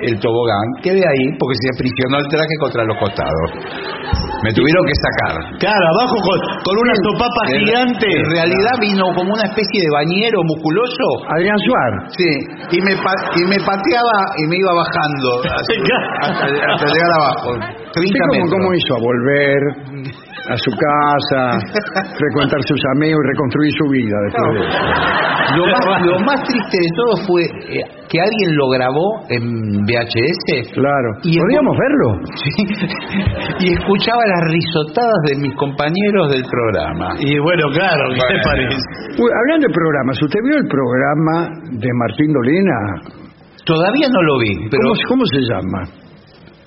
el tobogán, quedé ahí porque se aprisionó el traje contra los costados. Me tuvieron que sacar. Claro, abajo con, con una sopapa En- gigante. En realidad vino como una especie de bañero musculoso. Adrián Suárez. Sí, y me, y me pateaba y me iba bajando hasta, hasta- hasta llegar abajo. 30 ¿Usted cómo, hizo? A volver a su casa, frecuentar sus amigos y reconstruir su vida después de eso. Lo más, lo más triste de todo fue eh, que alguien lo grabó en VHS Claro. Y el- ¿Podríamos verlo? sí, y escuchaba las risotadas de mis compañeros del programa. Y bueno, claro, ¿qué te Bueno. parece? Uy, hablando de programas, ¿usted vio el programa de Martín Dolina? Todavía no lo vi, pero ¿Cómo, cómo se llama?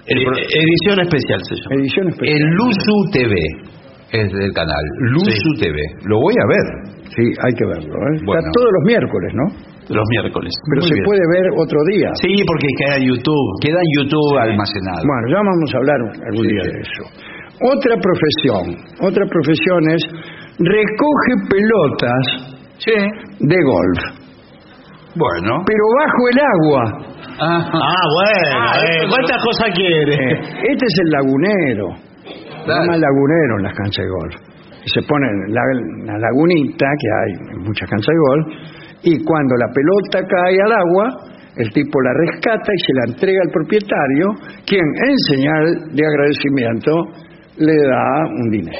El, Eh, edición especial se llama. Edición especial. el Luzu TV es del canal. Luzu TV. Lo voy a ver. Sí, hay que verlo. ¿eh? Bueno. Está todos los miércoles, ¿no? Los miércoles. Pero Muy se bien. puede ver otro día. Sí, porque queda en YouTube. Queda en YouTube almacenado. Bueno, ya vamos a hablar algún Sí, día de eso. Otra profesión, otra profesión es recoge pelotas de golf, Bueno. pero bajo el agua. Ah, bueno. Ah, eh, ¿Cuántas cosas quiere? Eh, este es el lagunero, se Claro. llama lagunero en las canchas de golf. Y se pone la, la lagunita que hay en muchas canchas de golf y cuando la pelota cae al agua, el tipo la rescata y se la entrega al propietario, quien en señal de agradecimiento le da un dinero.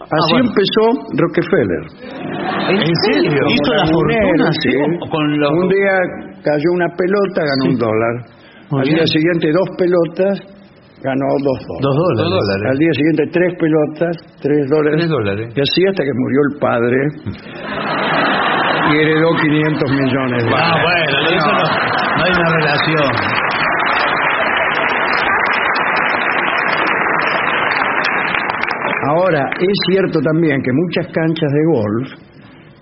Así bueno. empezó Rockefeller. ¿En serio? ¿Hizo la fortuna? sí. Con Un día cayó una pelota, ganó un dólar. Muy Al bien. día siguiente dos pelotas, ganó dos dólares. Dos dólares. Dos dólares. Al día siguiente tres pelotas, tres dólares. Tres dólares. Y así hasta que murió el padre y heredó 500 millones de Ah, bueno, eso no, no hay una relación. Ahora, es cierto también que muchas canchas de golf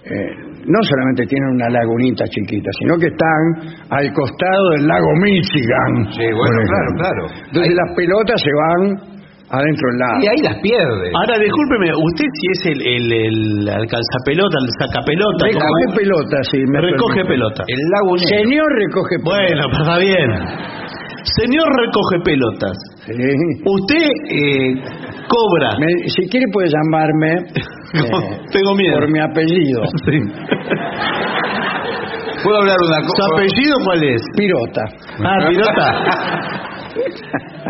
eh, no solamente tienen una lagunita chiquita, sino que están al costado del lago Michigan. Sí, bueno, claro, claro. Entonces Ahí- las pelotas se van adentro del lago. Y ahí las pierde. Ahora, discúlpeme, usted si es el, el, el alcanzapelota, el sacapelota. ¿cómo Recoge es? pelota, sí. me Recoge permite. pelota. El lago negro. Señor recoge pelota. Bueno, pues está bien. Señor recoge pelotas. Sí. Usted eh, cobra. Me- si quiere puede llamarme eh, Tengo miedo. por mi apellido. Sí. ¿Puedo hablar una ¿Su cosa? apellido cuál es? Pirota. Ah, Pirota.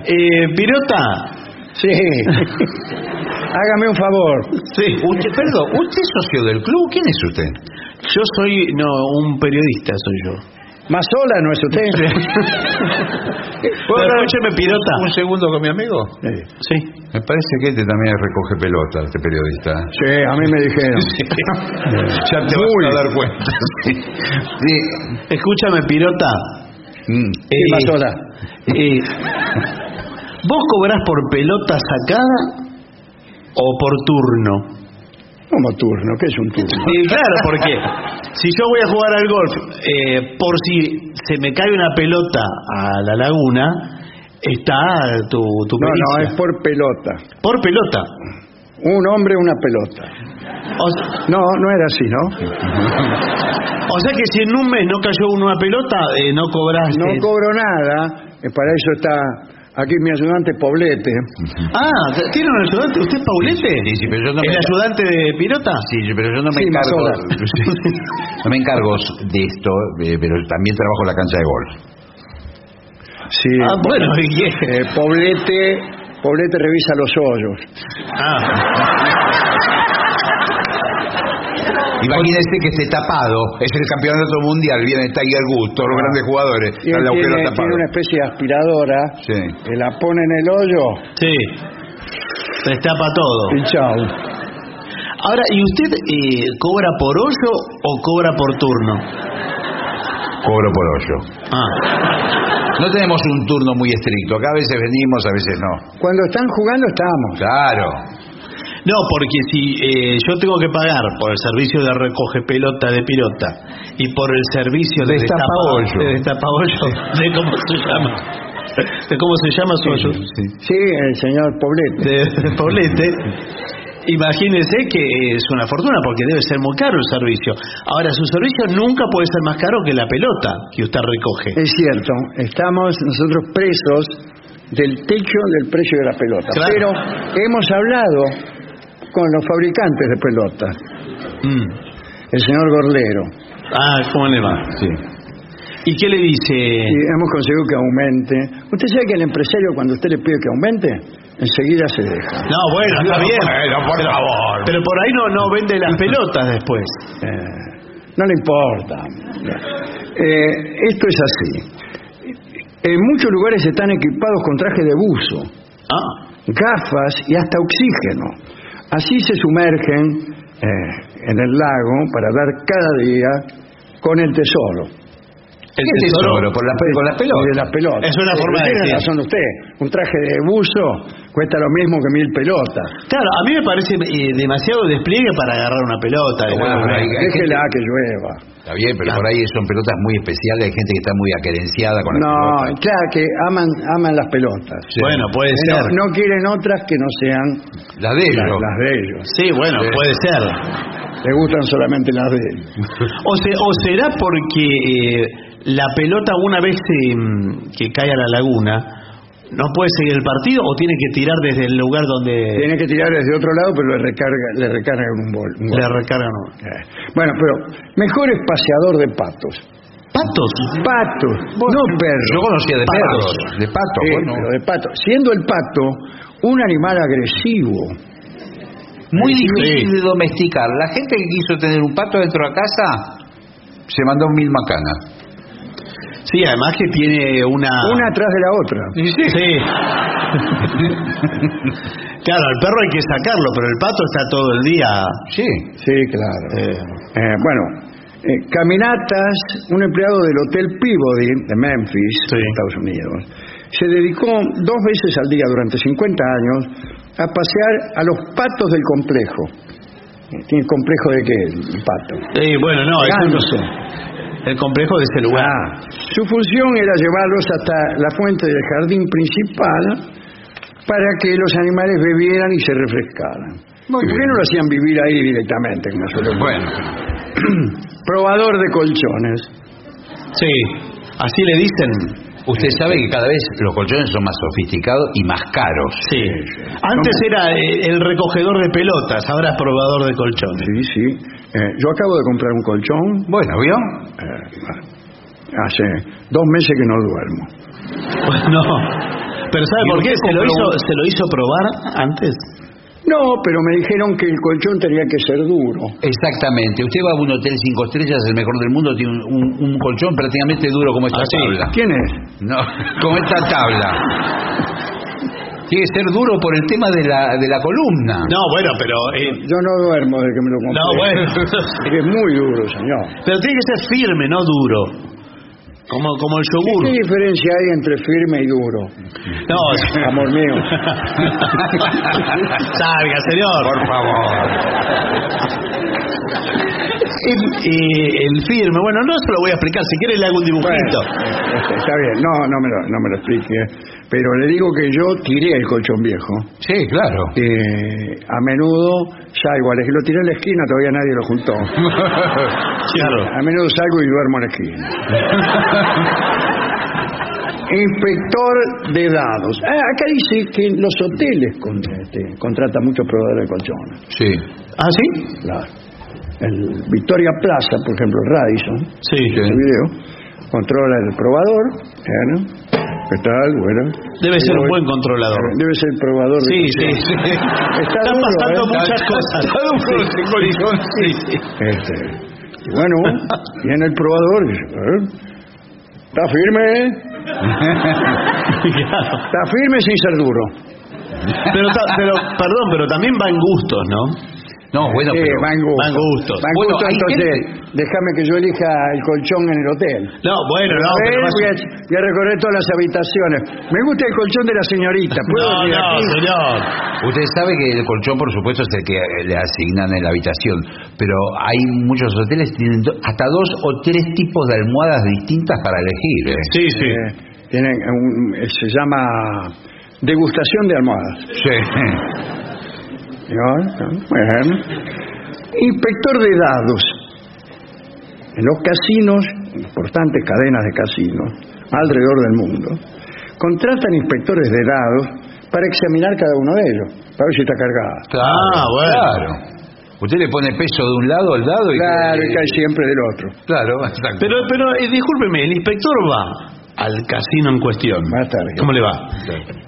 Eh, Pirota. Sí. Hágame un favor. Sí. Usted, perdón, ¿usted es socio del club? ¿Quién es usted? Yo soy, no, un periodista soy yo. Más sola no es usted. Pero escúcheme, Pirota. ¿Un segundo con mi amigo? Sí. Sí. Me parece que este también recoge pelota, este periodista. Sí, a mí me dijeron. ya te vas a dar cuenta. Sí. Sí. Escúchame, Pirota. Mm. Sí, más sola. eh, ¿Vos cobrás por pelota sacada o por turno? Como turno, ¿qué es un turno? Sí, claro, porque si yo voy a jugar al golf, eh, por si se me cae una pelota a la laguna, está tu, tu No, no, es por pelota. por pelota. Un hombre, una pelota. O, No, no era así, ¿no? o sea que si en un mes no cayó una pelota, eh, no cobraste. No cobro nada. eh, Para eso está aquí mi ayudante Poblete. Ah, ¿tiene un ayudante? ¿Usted es Paulete? Sí, sí, pero yo no ¿El me- ayudante de Pirota? Sí, pero yo no me Sí, encargo. no me encargo de esto, eh, pero también trabajo en la cancha de golf. Sí. Ah, bueno, ¿y qué? Eh, Poblete, Poblete revisa los hoyos. Ah, Imagínese que esté tapado, es el campeonato mundial, viene Tiger Woods, todos los grandes jugadores, Y agujero tiene, tapado. tiene una especie de aspiradora Sí. que la pone en el hoyo sí. Destapa todo. y chao. Ahora, ¿y usted eh, cobra por hoyo o cobra por turno? Cobro por hoyo. Ah, No tenemos un turno muy estricto, acá a veces venimos, a veces no. Cuando están jugando estamos. Claro. No, porque si eh, yo tengo que pagar por el servicio de recoge pelota de pirota y por el servicio de Destapahoyo. destapa- de destapahoyo, de cómo se llama, de cómo se llama su hoyo, Sí, el señor Poblete. de, de Paulete, imagínese que es una fortuna porque debe ser muy caro el servicio. Ahora, su servicio nunca puede ser más caro que la pelota que usted recoge. Es cierto, estamos nosotros presos del techo del precio de la pelota. Claro. Pero hemos hablado con los fabricantes de pelotas, Mm. el señor Gorlero, Ah, ¿cómo le va? Sí. ¿Y qué le dice? y hemos conseguido que aumente. ¿Usted sabe que el empresario cuando usted le pide que aumente, enseguida se deja? No, bueno, está bien. Bueno, por pero, favor. pero por ahí no, no vende las pelotas después. Eh, no le importa. Eh, esto es así. En muchos lugares están equipados con traje de buzo, Ah, gafas y hasta oxígeno. Así se sumergen eh, en el lago para dar cada día con el tesoro. El ¿Qué tesoro. tesoro? Por la, con la pelota. De las pelotas. Es una forma de Tiene decir. razón usted. Un traje de buzo cuesta lo mismo que mil pelotas. Claro, a mí me parece eh, demasiado despliegue para agarrar una pelota. Bueno, hay- Déjela gente- que llueva. Está bien, pero por ahí son pelotas muy especiales, hay gente que está muy acerenciada con las No, pelotas. claro que aman, aman las pelotas. Bueno, puede Eh, ser. No, no quieren otras que no sean Las de las, ellos. las de ellos. Sí, bueno, Sí. puede ser. Le gustan solamente las de ellos. O, se- o será porque eh, la pelota una vez eh, que cae a la laguna no puede seguir el partido o tiene que tirar desde el lugar donde Tiene que tirar desde otro lado, pero le recarga, le recargan un bol. un le gol. recargan. ¿no? Eh, Bueno, pero mejor es paseador de patos. ¿Patos? Patos, no perros. Yo conocía de Patos. perros, de patos, Sí, bueno. pero de pato. Siendo el pato un animal agresivo. Muy Sí. difícil de domesticar. La gente que quiso tener un pato dentro de la casa se mandó mil macanas. Sí, además que tiene una... Una atrás de la otra. Sí. claro, al perro hay que sacarlo, pero el pato está todo el día... Sí. Sí, claro. Eh, bueno, eh, caminatas, un empleado del Hotel Peabody de Memphis, Sí. Estados Unidos, se dedicó dos veces al día durante 50 años a pasear a los patos del complejo. Eh, ¿Tiene complejo de qué el pato? Eh, bueno, no, eso no Ganso. sé. El complejo de ese lugar. Ah, su función era llevarlos hasta la fuente del jardín principal para que los animales bebieran y se refrescaran. Muy ¿Y ¿Por qué no lo hacían vivir ahí directamente? como? Bueno, Probador de colchones. Sí, así le dicen. usted sabe que cada vez los colchones son más sofisticados y más caros. Sí. Antes era eh, el recogedor de pelotas, ahora es probador de colchones. Sí, sí. Eh, yo acabo de comprar un colchón. Bueno, ¿vio? eh, hace dos meses que no duermo. Bueno, pero ¿sabe ¿Y por qué? ¿Se lo, hizo, un- ¿Se lo hizo probar antes? No, pero me dijeron que el colchón tenía que ser duro. Exactamente. Usted va a un hotel cinco estrellas, el mejor del mundo, tiene un, un- un colchón prácticamente duro como esta Ah, tabla. ¿Quién es? No, como esta tabla. Tiene que ser duro por el tema de la, de la columna. No, bueno, pero... eh, Yo no duermo desde que me lo compré. no, bueno. Es que es muy duro, señor. pero tiene que ser firme, no duro. Como, como el yogur. ¿Qué diferencia hay entre firme y duro? No, Amor mío. Salga, señor. Por favor. El, eh, el firme, bueno, no se lo voy a explicar. Si quiere le hago un dibujito. Bueno, está, bien. No, no me, lo, no me lo explique. Pero le digo que yo tiré el colchón viejo. Sí, claro. Eh, a menudo salgo, lo tiré en la esquina, todavía nadie lo juntó. Claro. A menudo salgo y duermo en la esquina. Inspector de dados. Ah, acá dice que en los hoteles con, este, contratan muchos proveedores de colchones. Sí. ¿Ah, sí? Claro. El Victoria Plaza, por ejemplo, Radisson, Sí. ese video, controla el probador. ¿eh, ¿no? ¿Qué tal? Bueno. Debe ser un buen controlador. Debe ser el probador de Sí, sí, colchones. sí. Está Están duro, pasando ¿eh? muchas cosas. Está duro ese colchón, sí. Este, y bueno, viene el probador y dice, "¿Eh? ¿Está firme? Claro. Está firme sin ser duro. Pero, ta- pero, perdón, pero también va en gustos, ¿no? No, bueno, Sí, pero... va en gusto. Bueno, entonces déjame que yo elija el colchón en el hotel. No, bueno, no, A ver, pero voy, a, voy a recorrer todas las habitaciones. Me gusta el colchón de la señorita. ¿Puedo No, no, aquí? señor. Usted sabe que el colchón, por supuesto, es el que le asignan en la habitación, pero hay muchos hoteles que tienen hasta dos o tres tipos de almohadas distintas para elegir. ¿eh? Sí, sí. Eh, tienen un- eh, se llama degustación de almohadas. Sí. ¿No? Bueno. Inspector de dados. En los casinos, importantes cadenas de casinos, alrededor del mundo, contratan inspectores de dados para examinar cada uno de ellos, para ver si está cargado. Claro, Ah, bueno. Claro. Usted le pone peso de un lado al dado y... Claro, y cae siempre del otro. Claro, exacto. Pero, pero eh, discúlpeme, el inspector va al casino en cuestión. Buenas tardes. ¿Cómo le va?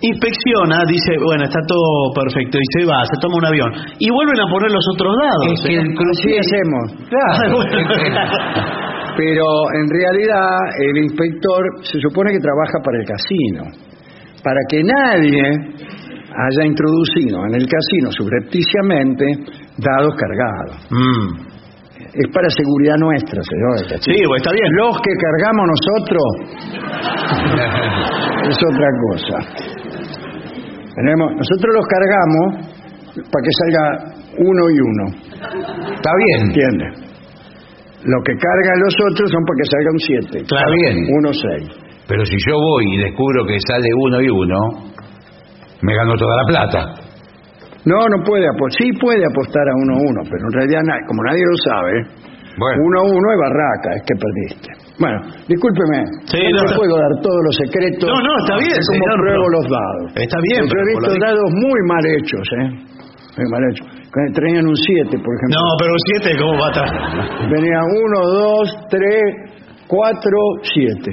Inspecciona, dice, bueno, está todo perfecto, y se va, se toma un avión. Y vuelven a poner los otros dados. Es que el Así crucero... hacemos. Claro. Pero en realidad el inspector se supone que trabaja para el casino. Para que nadie haya introducido en el casino subrepticiamente dados cargados. Mm. Es para seguridad nuestra, señor. Sí, pues está bien. Los que cargamos nosotros es otra cosa. Tenemos, nosotros los cargamos para que salga uno y uno. Está bien. ¿Entiende? Lo que cargan los otros son para que salga un 7. Está bien. Uno 6. Pero si yo voy y descubro que sale uno y uno, me gano toda la plata. No, no puede apostar. Sí puede apostar a uno a uno, pero en realidad, na- como nadie lo sabe, Bueno. uno a uno es barraca, es que perdiste. Bueno, discúlpeme. Sí, no no, puedo dar todos los secretos. No, no, está bien, cómo señor, pruebo pero- los dados. Está bien, Yo pero he visto dados muy mal hechos, ¿eh? Muy mal hechos. Tenían un 7, por ejemplo. No, pero un 7, ¿cómo va a estar? Venía 1, 2, 3, 4, 7.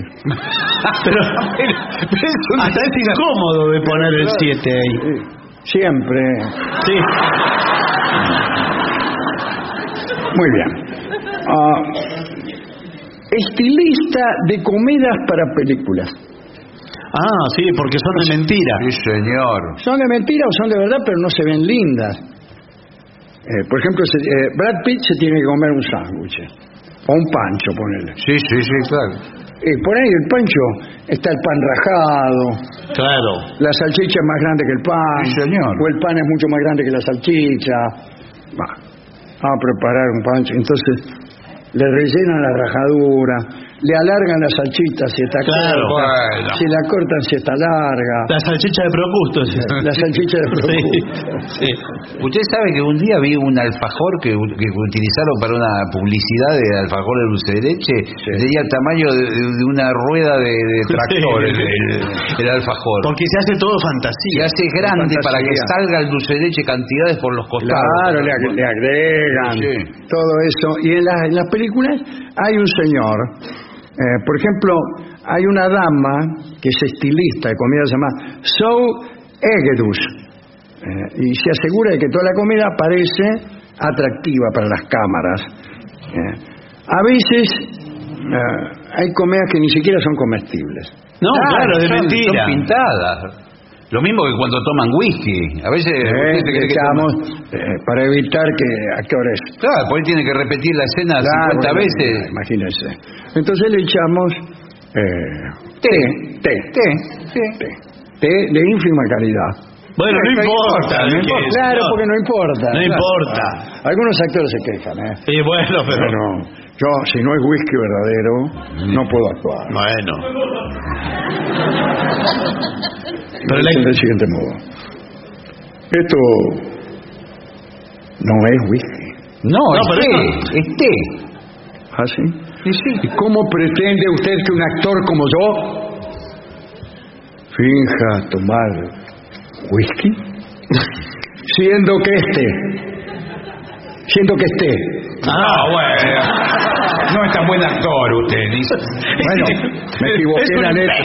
Pero, hasta es incómodo de poner el 7 ahí. Siempre. Sí. Muy bien. Ah, estilista de comidas para películas. Ah, sí, porque son de mentira. Sí, señor. Son de mentira o son de verdad, pero no se ven lindas. Eh, por ejemplo, se- eh, Brad Pitt se tiene que comer un sándwich. O un pancho, ponele. Sí, sí, sí, claro. Eh, por ahí el pancho está el pan rajado, Claro. la salchicha es más grande que el pan. Sí, señor. O el pan es mucho más grande que la salchicha. Va, vamos a preparar un pancho. Entonces, le rellenan la rajadura, le alargan las salchitas si está Claro. corta, Bueno. si la cortan si está larga, La salchicha de Procusto. sí. la salchicha de Sí, sí. Usted sabe que un día vi un alfajor que, que utilizaron para una publicidad de alfajor de dulce de leche. Tenía el tamaño de, de una rueda de, de tractor Sí. el, el- el alfajor. Porque se hace todo Se fantasía. hace grande Fantasía. para que salga el dulce de leche cantidades por los costados. Claro, le, ag- le agregan Sí. todo eso. Y en las películas hay un señor, eh, por ejemplo, hay una dama que es estilista de comida, se llama Sou Egedus, eh, y se asegura de que toda la comida parece atractiva para las cámaras. Eh, a veces eh, hay comidas que ni siquiera son comestibles. No, claro, de son- mentira. Son pintadas. Lo mismo que cuando toman whisky. A veces Eh, que echamos, eh, para evitar que actores Claro, por ahí tiene que repetir la escena Claro, 50 bueno, veces. Imagínense. Entonces le echamos eh, té, té, té, té, té de ínfima calidad. Bueno, no importa. No ¿qué importa, claro, No. porque no importa. No Claro. importa. Algunos actores se quejan, ¿eh? Sí, bueno, pero... Pero yo, si no es whisky verdadero, no puedo actuar. Bueno. Pero la- del siguiente modo. Esto no es whisky. No, No, es pero té, es té. ¿Ah, sí? ¿Y cómo pretende usted que un actor como yo finja tomar whisky? Siendo que este, siendo que este. Ah, bueno. No es tan buen actor usted, dice. Bueno, me equivoqué la letra.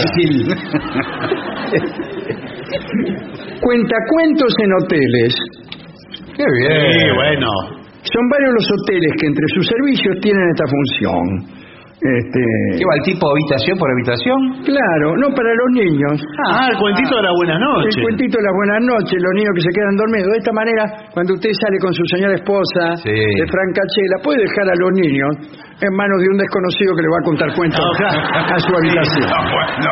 Cuentacuentos en hoteles. Qué bien. Sí, bueno. Son varios los hoteles que entre sus servicios tienen esta función. Este, ¿Qué va el tipo habitación por habitación? claro, no para los niños. Ah, el cuentito de la buenas noches. El cuentito de las buenas noches, los niños que se quedan dormidos. De esta manera, cuando usted sale con su señora esposa Sí. de Francachela, puede dejar a los niños en manos de un desconocido que le va a contar cuentos Ah, a su habitación. Ah, bueno.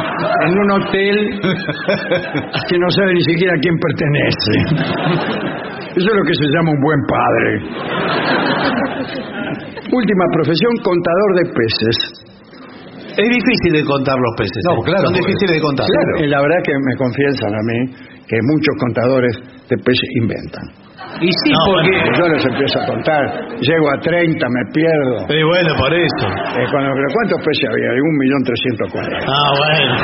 En un hotel que no sabe ni siquiera a quién pertenece. Eso es lo que se llama un buen padre. Última profesión, contador de peces. Es difícil de contar los peces. No, ¿eh? claro, Son difíciles de contar. Y la verdad que me confiesan a mí que muchos contadores de peces inventan. Y sí, No, porque... bueno. Yo les empiezo a contar, llego a 30, me pierdo. Sí, bueno, por eso. Eh, cuando- ¿Cuántos peces había? Un millón trescientos cuarenta. Ah, bueno.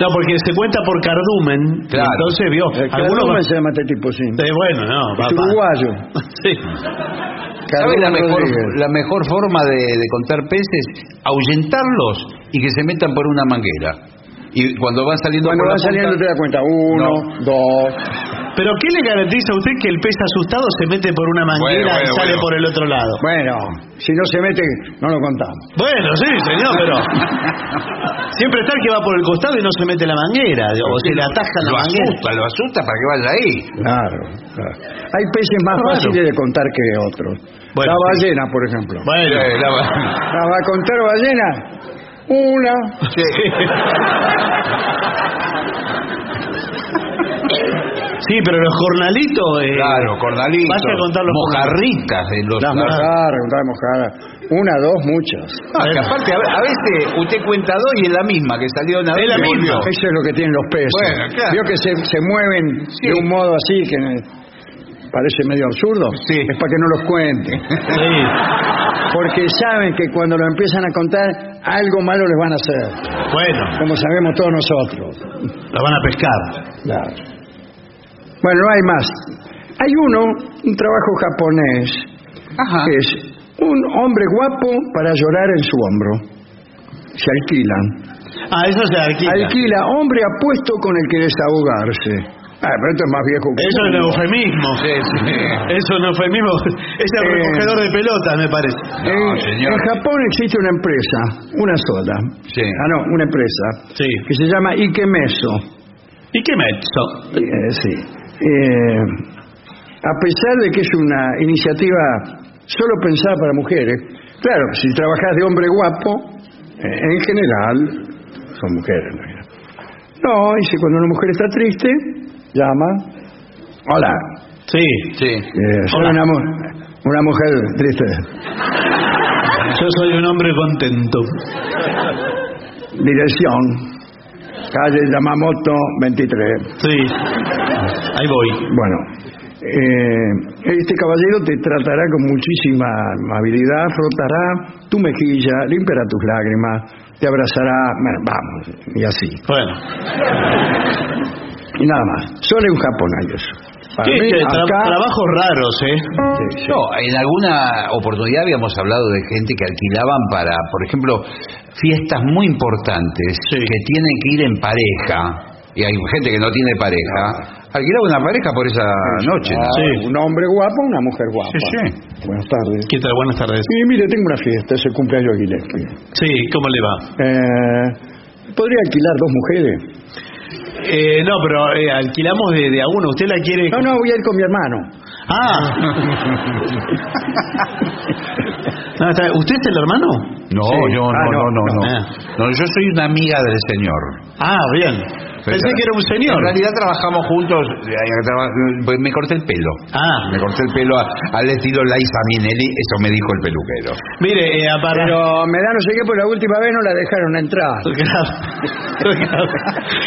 No, porque se cuenta por cardumen. Claro. Entonces vio. Eh, Algunos ¿Cómo va- se llama este tipo? Sí. Sí, bueno, no, Es uruguayo. Sí. ¿Sabe la mejor, Rodríguez. la mejor forma de, de contar peces? Ahuyentarlos y que se metan por una manguera. Y cuando van saliendo Cuando por va la saliendo punta- te das cuenta. Uno, dos. Pero ¿qué le garantiza a usted que el pez asustado se mete por una manguera Bueno, y sale bueno. por el otro lado? Bueno, si no se mete, no lo contamos. Bueno, sí, señor, pero siempre está el que va por el costado y no se mete la manguera, o se le ataja la lo manguera. asusta, lo asusta para que vaya ahí. Claro, claro. Hay peces más Claro. fáciles de contar que otros. Bueno, la sí. ballena, por ejemplo. Bueno, la- ¿La va a contar ballena? Una. sí, pero los jornalitos. eh, Claro, cordalitos, Vaya a contar los mojarritas de los... Las mojadas, contar mojadas. Una, dos, muchas. No, que aparte, a, a veces usted cuenta dos y es la misma, que salió una vez Es la misma. Eso es lo que tienen los peces. Bueno, claro. Vio que se, se mueven Sí. de un modo así que eh, parece medio absurdo. Sí. Es para que no los cuente. Sí. Porque saben que cuando lo empiezan a contar, algo malo les van a hacer. Bueno, Como sabemos todos nosotros. la van a pescar. Claro. Bueno, no hay más. Hay uno, un trabajo japonés, Ajá. que es un hombre guapo para llorar en su hombro. Se alquilan. Ah, eso se alquila. Alquila hombre apuesto con el que desahogarse. Ah, pero esto es más viejo que Eso es uno. eufemismo. Sí, sí. Eso no es eufemismo. Es el Eh. recogedor de pelotas, me parece. No, en, señor. en Japón existe una empresa, una sola. Sí. Ah, no, una empresa. Sí. Que se llama Ikemeso. ¿Y qué mezzo? Eh, sí. Eh, a pesar de que es una iniciativa solo pensada para mujeres, claro, si trabajas de hombre guapo, eh, en general son mujeres. ¿no? Si cuando una mujer está triste, llama. Hola, Sí. Sí. eh, soy Hola. una, una mujer triste. Yo soy un hombre contento. Dirección, calle Yamamoto 23. Sí. Ahí voy. Bueno, eh, este caballero te tratará con muchísima amabilidad, frotará tu mejilla, limpiará tus lágrimas, te abrazará, bueno, vamos, y así. Bueno. Y nada más. Solo en Japón hay eso. Para ¿Qué, mí, qué tra- acá- trabajos raros, ¿eh? Sí, sí. No, en alguna oportunidad habíamos hablado de gente que alquilaban para, por ejemplo, fiestas muy importantes Sí. que tienen que ir en pareja. Y hay gente que no tiene pareja. Alquilaba una pareja por esa noche. ¿no? Ah, Sí. Un hombre guapo, una mujer guapa. Sí, sí. Buenas tardes. ¿Qué tal? Buenas tardes. Sí, mire, tengo una fiesta, es el cumpleaños de Gillespie. Sí, ¿cómo le va? Eh, ¿Podría alquilar dos mujeres? Eh, no, pero eh, alquilamos de, de a uno. ¿Usted la quiere...? No, no, voy a ir con mi hermano. Ah. No, está- ¿Usted es el hermano? No, Sí. yo no, Ah, no, no, no, no. no. No, yo soy una amiga del señor. Ah, bien. Pensé que era un señor. En realidad trabajamos juntos, eh, traba- pues me corté el pelo. Ah. Me corté el pelo a- al estilo Liza Minnelli, eso me dijo el peluquero. Mire, eh, para... Pero me da no sé qué, pues la última vez no la dejaron entrar. Claro. Claro.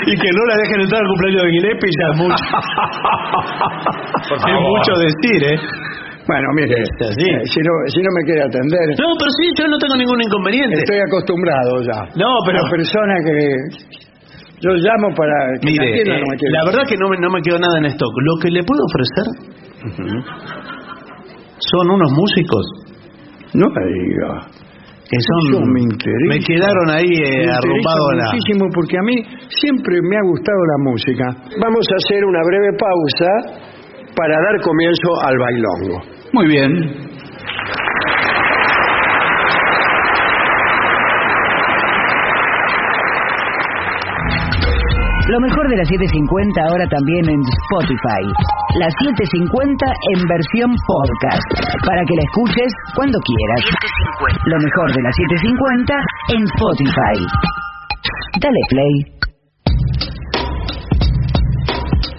Y que no la dejen entrar al cumpleaños de Gillespie ya es mucho. es favor. mucho decir, ¿eh? Bueno, mire, eh, si, no, si no me quiere atender, No, pero sí, yo no tengo ningún inconveniente. estoy acostumbrado ya. No, pero... La persona que yo llamo para que me Mire, atienda eh, no me quiere. la verdad que no me, no me quedó nada en stock. Lo que le puedo ofrecer son unos músicos No me diga. que son... Me interesa. me quedaron ahí eh, la... muchísimo porque a mí siempre me ha gustado la música. Vamos a hacer una breve pausa para dar comienzo al bailongo. Muy bien. Lo mejor de las 750 ahora también en Spotify. Las 750 en versión podcast. Para que la escuches cuando quieras. Lo mejor de las 750 en Spotify. Dale play.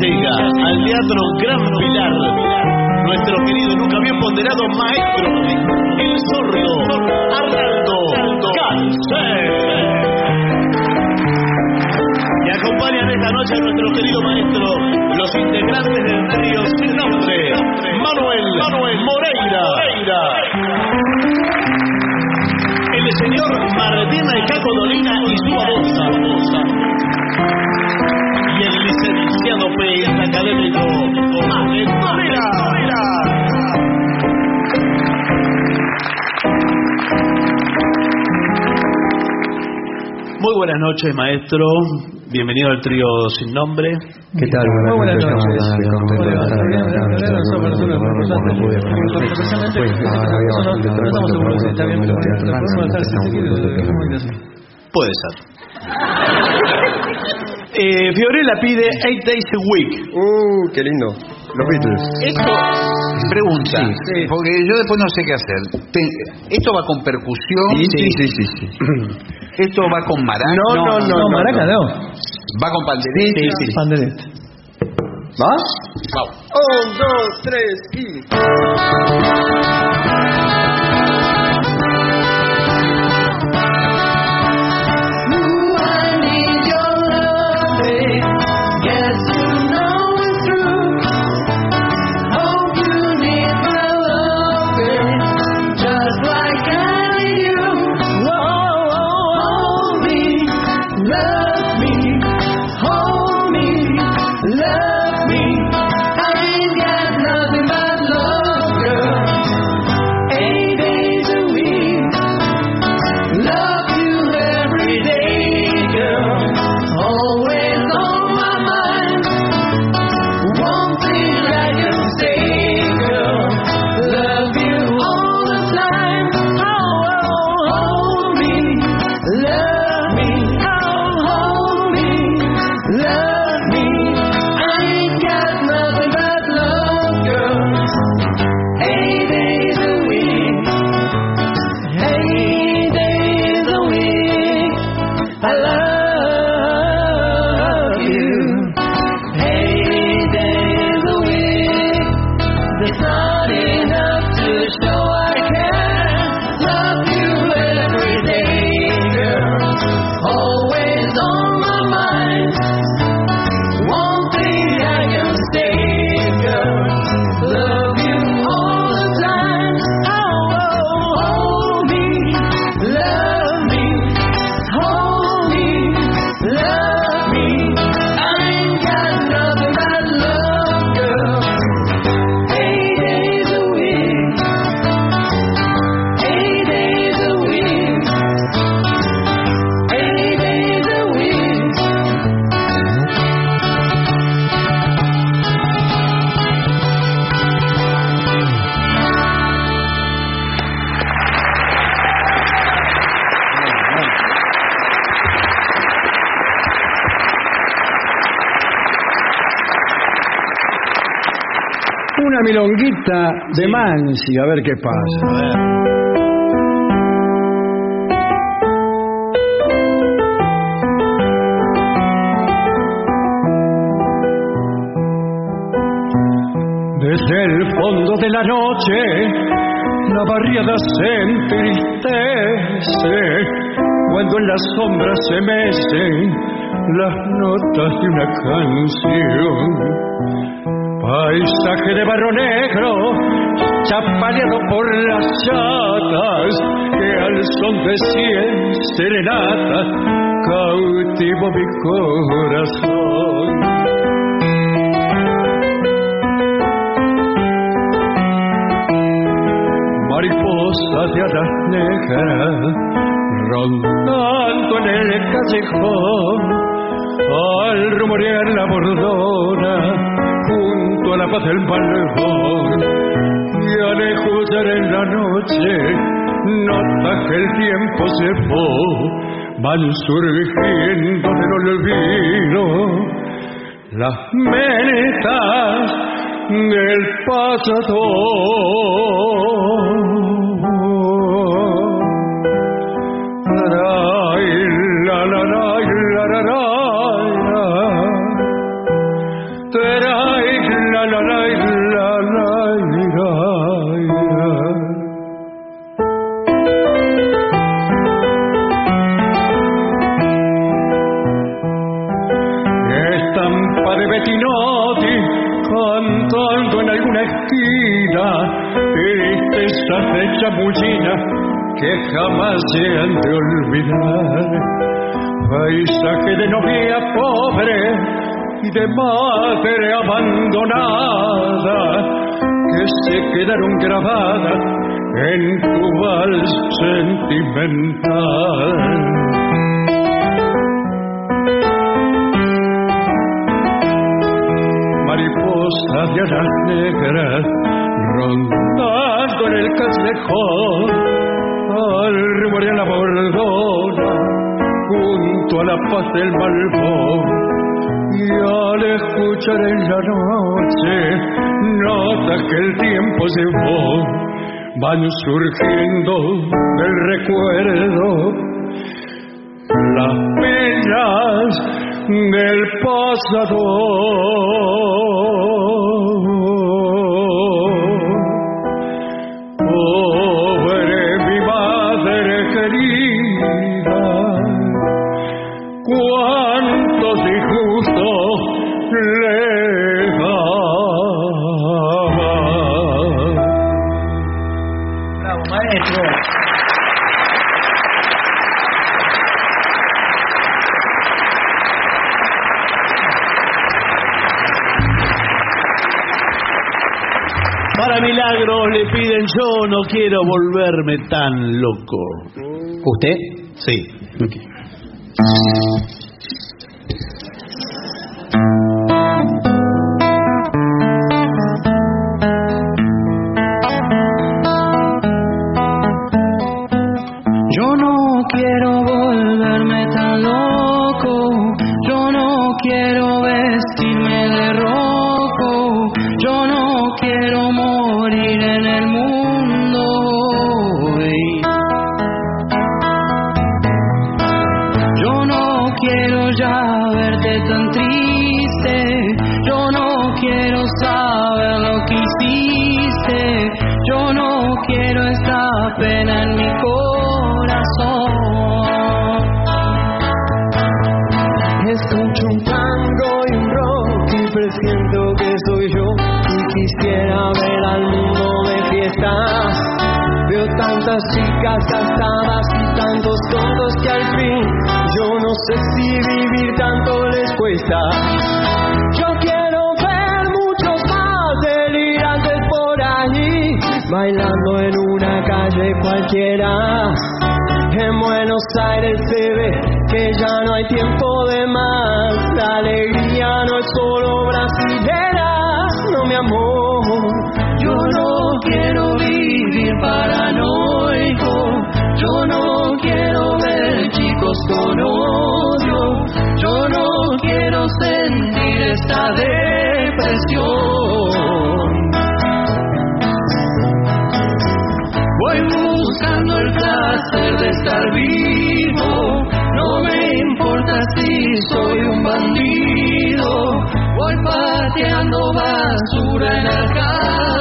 Llega al Teatro Gran Pilar nuestro querido, nunca bien ponderado maestro, el sordo Arnaldo Cáncer. Y acompañan esta noche a nuestro querido maestro, los integrantes del trío sin nombre, Manuel, Manuel Moreira. El señor Martín Caco Dolina y su y el licenciado académico. Muy buenas noches, maestro. Bienvenido al trío sin nombre. ¿Qué tal? Buenas, buenas noches. muy. Puede ser. Eh, Fiorella pide Eight Days a Week. Uh, qué lindo. Los Beatles. Esto, pregunta, porque yo después no sé qué hacer. Te- ¿Esto va con percusión? Sí, sí, sí, sí. ¿Esto va con maraca? No, no, no. No, maraca no. ¿Va con pandereta? Sí, sí. Pandereta. ¿Va? Vamos. Un, dos, tres y... milonguita de Mansi, a ver qué pasa. Desde el fondo de la noche, la barriada se entristece cuando en las sombras se mecen las notas de una canción. Paisaje de barro negro, chapaleado por las chatas, que al son de cien serenatas cautivo mi corazón. mariposas de alas negras rondando en el callejón al rumorear la bordona junto a la paz del balcón y al escuchar en la noche notas que el tiempo se fue. Van surgiendo del olvido las menetas del pasado quedaron grabadas en tu vals sentimental. mariposas de alas negras rondando en el callejón al rumorear la bordona junto a la paz del malvón y al escuchar en la tiempo fue van surgiendo del recuerdo las penas del pasado. Para milagros le piden yo no quiero volverme tan loco. ¿Usted? Sí. parece ver que ya no hay tiempo de más. La alegría no es solo brasilera, no mi amor. Yo no quiero vivir paranoico, yo no quiero ver chicos con odio, yo no quiero sentir esta depresión. Voy buscando el placer de estar vivo pateando basura en el callejón.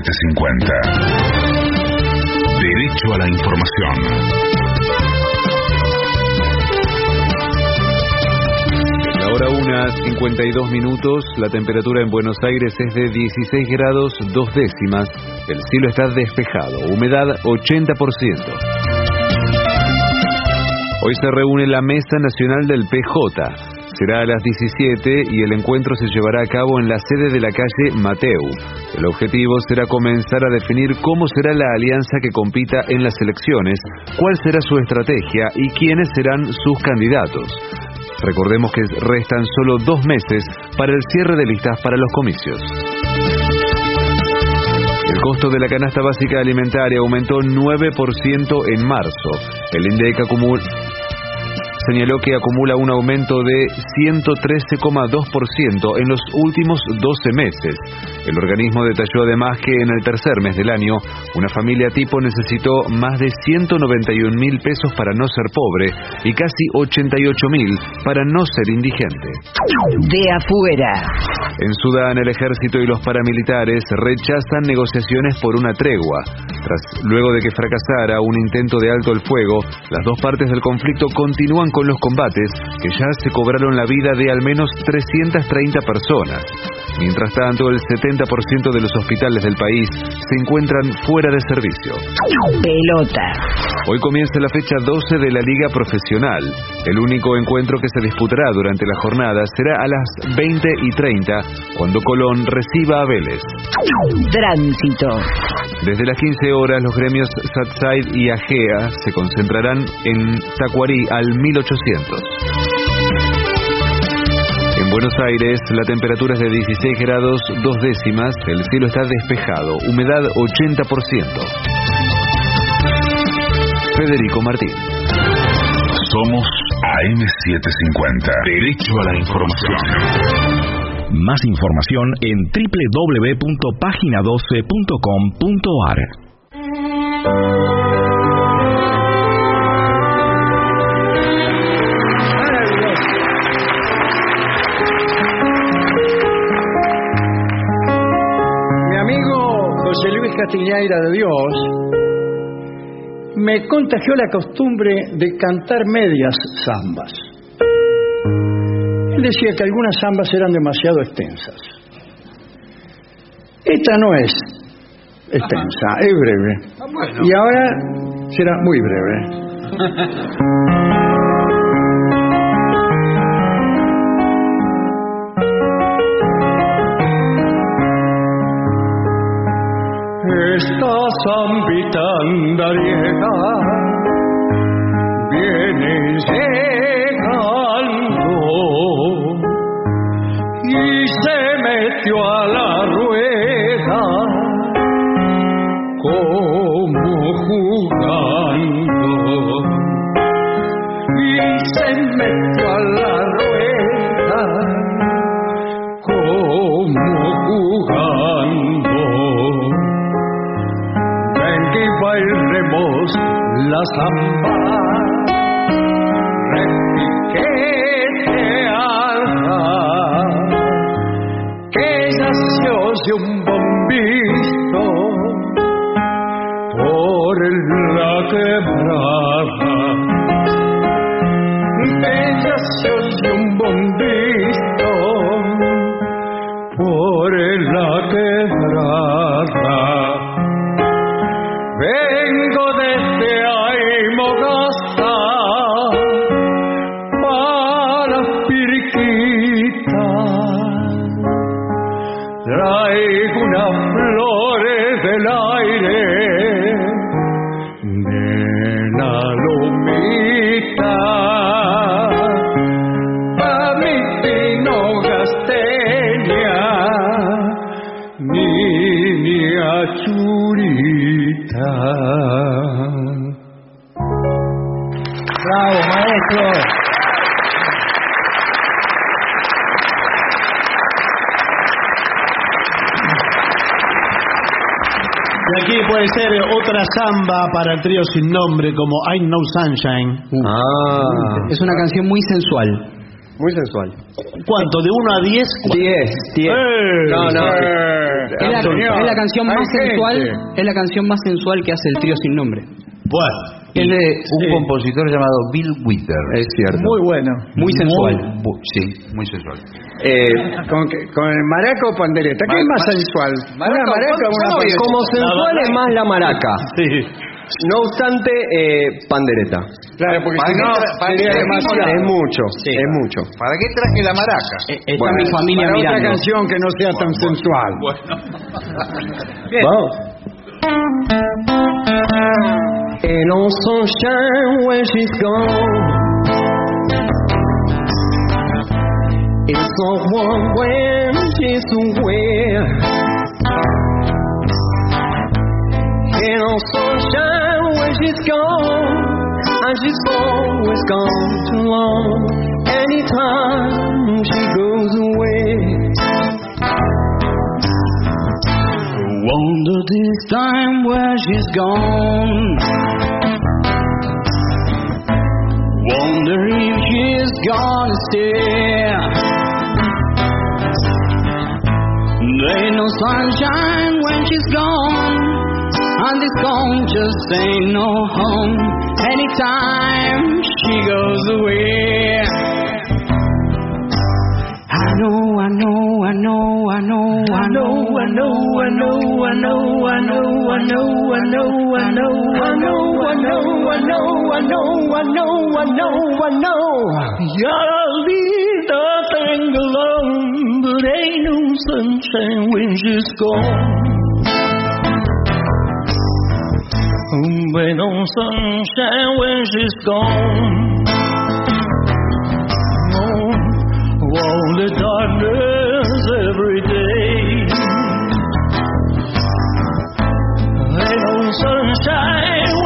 AM750. Derecho a la información. La hora una, 52 minutos, la temperatura en Buenos Aires es de 16 grados dos décimas, el cielo está despejado, humedad 80%. Hoy se reúne la Mesa Nacional del PJ. Será a las 17 y el encuentro se llevará a cabo en la sede de la calle Mateu. El objetivo será comenzar a definir cómo será la alianza que compita en las elecciones, cuál será su estrategia y quiénes serán sus candidatos. Recordemos que restan solo dos meses para el cierre de listas para los comicios. El costo de la canasta básica alimentaria aumentó 9% en marzo. El INDEC acumula señaló que acumula un aumento de 113,2% en los últimos 12 meses. El organismo detalló además que en el tercer mes del año, una familia tipo necesitó más de 191 mil pesos para no ser pobre y casi 88 mil para no ser indigente. De afuera. En Sudán, el ejército y los paramilitares rechazan negociaciones por una tregua. Tras luego de que fracasara un intento de alto el fuego, las dos partes del conflicto continúan con los combates que ya se cobraron la vida de al menos 330 personas. Mientras tanto, el 70% de los hospitales del país se encuentran fuera de servicio. Pelota. Hoy comienza la fecha 12 de la Liga Profesional. El único encuentro que se disputará durante la jornada será a las 20 y 30, cuando Colón reciba a Vélez. Tránsito. Desde las 15 horas, los gremios Satside y Agea se concentrarán en Tacuarí al 1800. En Buenos Aires, la temperatura es de 16 grados dos décimas, el cielo está despejado, humedad 80%. Federico Martín. Somos AM750. Derecho a la información. Más información en www.pagina12.com.ar. Castiñeira de Dios me contagió la costumbre de cantar medias zambas. Él decía que algunas zambas eran demasiado extensas. Esta no es extensa, es breve. Y ahora será muy breve. Esta zambita andariega viene llegando. Y se metió a la de un bombito por la quebrada. Puede ser otra samba para el trío sin nombre como I Know Sunshine. Ah. Es una canción muy sensual. Muy sensual. ¿Cuánto? ¿De 1 a 10? 10, 10. Eh. No, no. Es la, es la canción más sensual, gente. es la canción más sensual que hace el trío sin nombre. Bueno. Es de un compositor llamado Bill Withers. Es cierto. Muy bueno. Muy sensual. Sí, muy sensual. Eh, ¿Con, el maraca o pandereta? ¿Qué Ma- es más sensual? maraca ¿Una maraca o una pandereta? como sensual es más la maraca. Sí. No obstante, eh, pandereta. Claro, porque ¿Para si no qué demasiado. Es mucho, es mucho. ¿Para qué traje la maraca? Está Bueno, mi familia Para otra mirando. canción que no sea tan sensual. Vamos. Ain't no sunshine when she's gone. It's so warm when she's away. Ain't no sunshine when she's gone, and she's always gone too long. Anytime she goes away. Wonder this time where she's gone. Wonder if she's gonna stay. There ain't no sunshine when she's gone, and this home just ain't no home. Anytime she goes away. I know, I know, I know, I know, I know, I know, I know, I know, I know, I know, I know, I know, I know, I know, I know, I know, I know, I know, I know. Ya vida tengo alone, but ain't no sunshine when she's gone. Ain't no sunshine when she's gone. Oh, all the darkness bright old sunshine.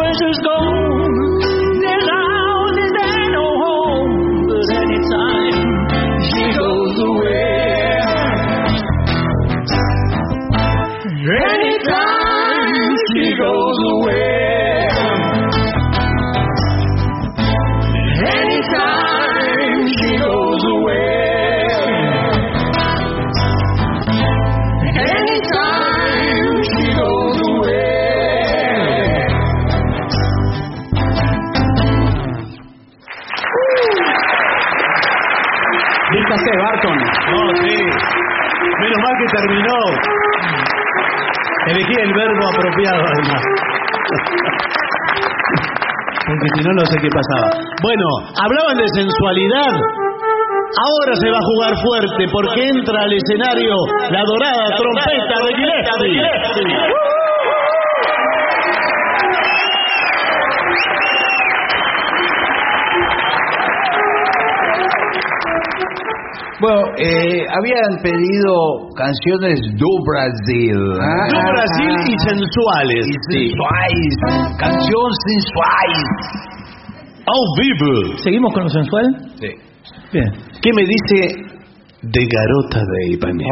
Apropiado, además. Porque si no, no sé qué pasaba. Bueno, hablaban de sensualidad. Ahora se va a jugar fuerte porque entra al escenario la dorada trompeta de Gillespie. Bueno, eh, habían pedido canciones do Brasil. Ah, Do Brasil y sensuales. Sensuais, canciones sensuais. Ao vivo. ¿Seguimos con lo sensual? Sí. Bien. ¿Qué me dice de Garota de Ipanema?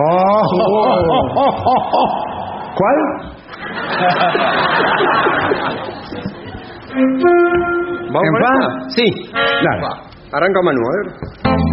¿Cuál? ¿Vamos ¿En fa? Sí. Claro. Arranca Manu, a ver.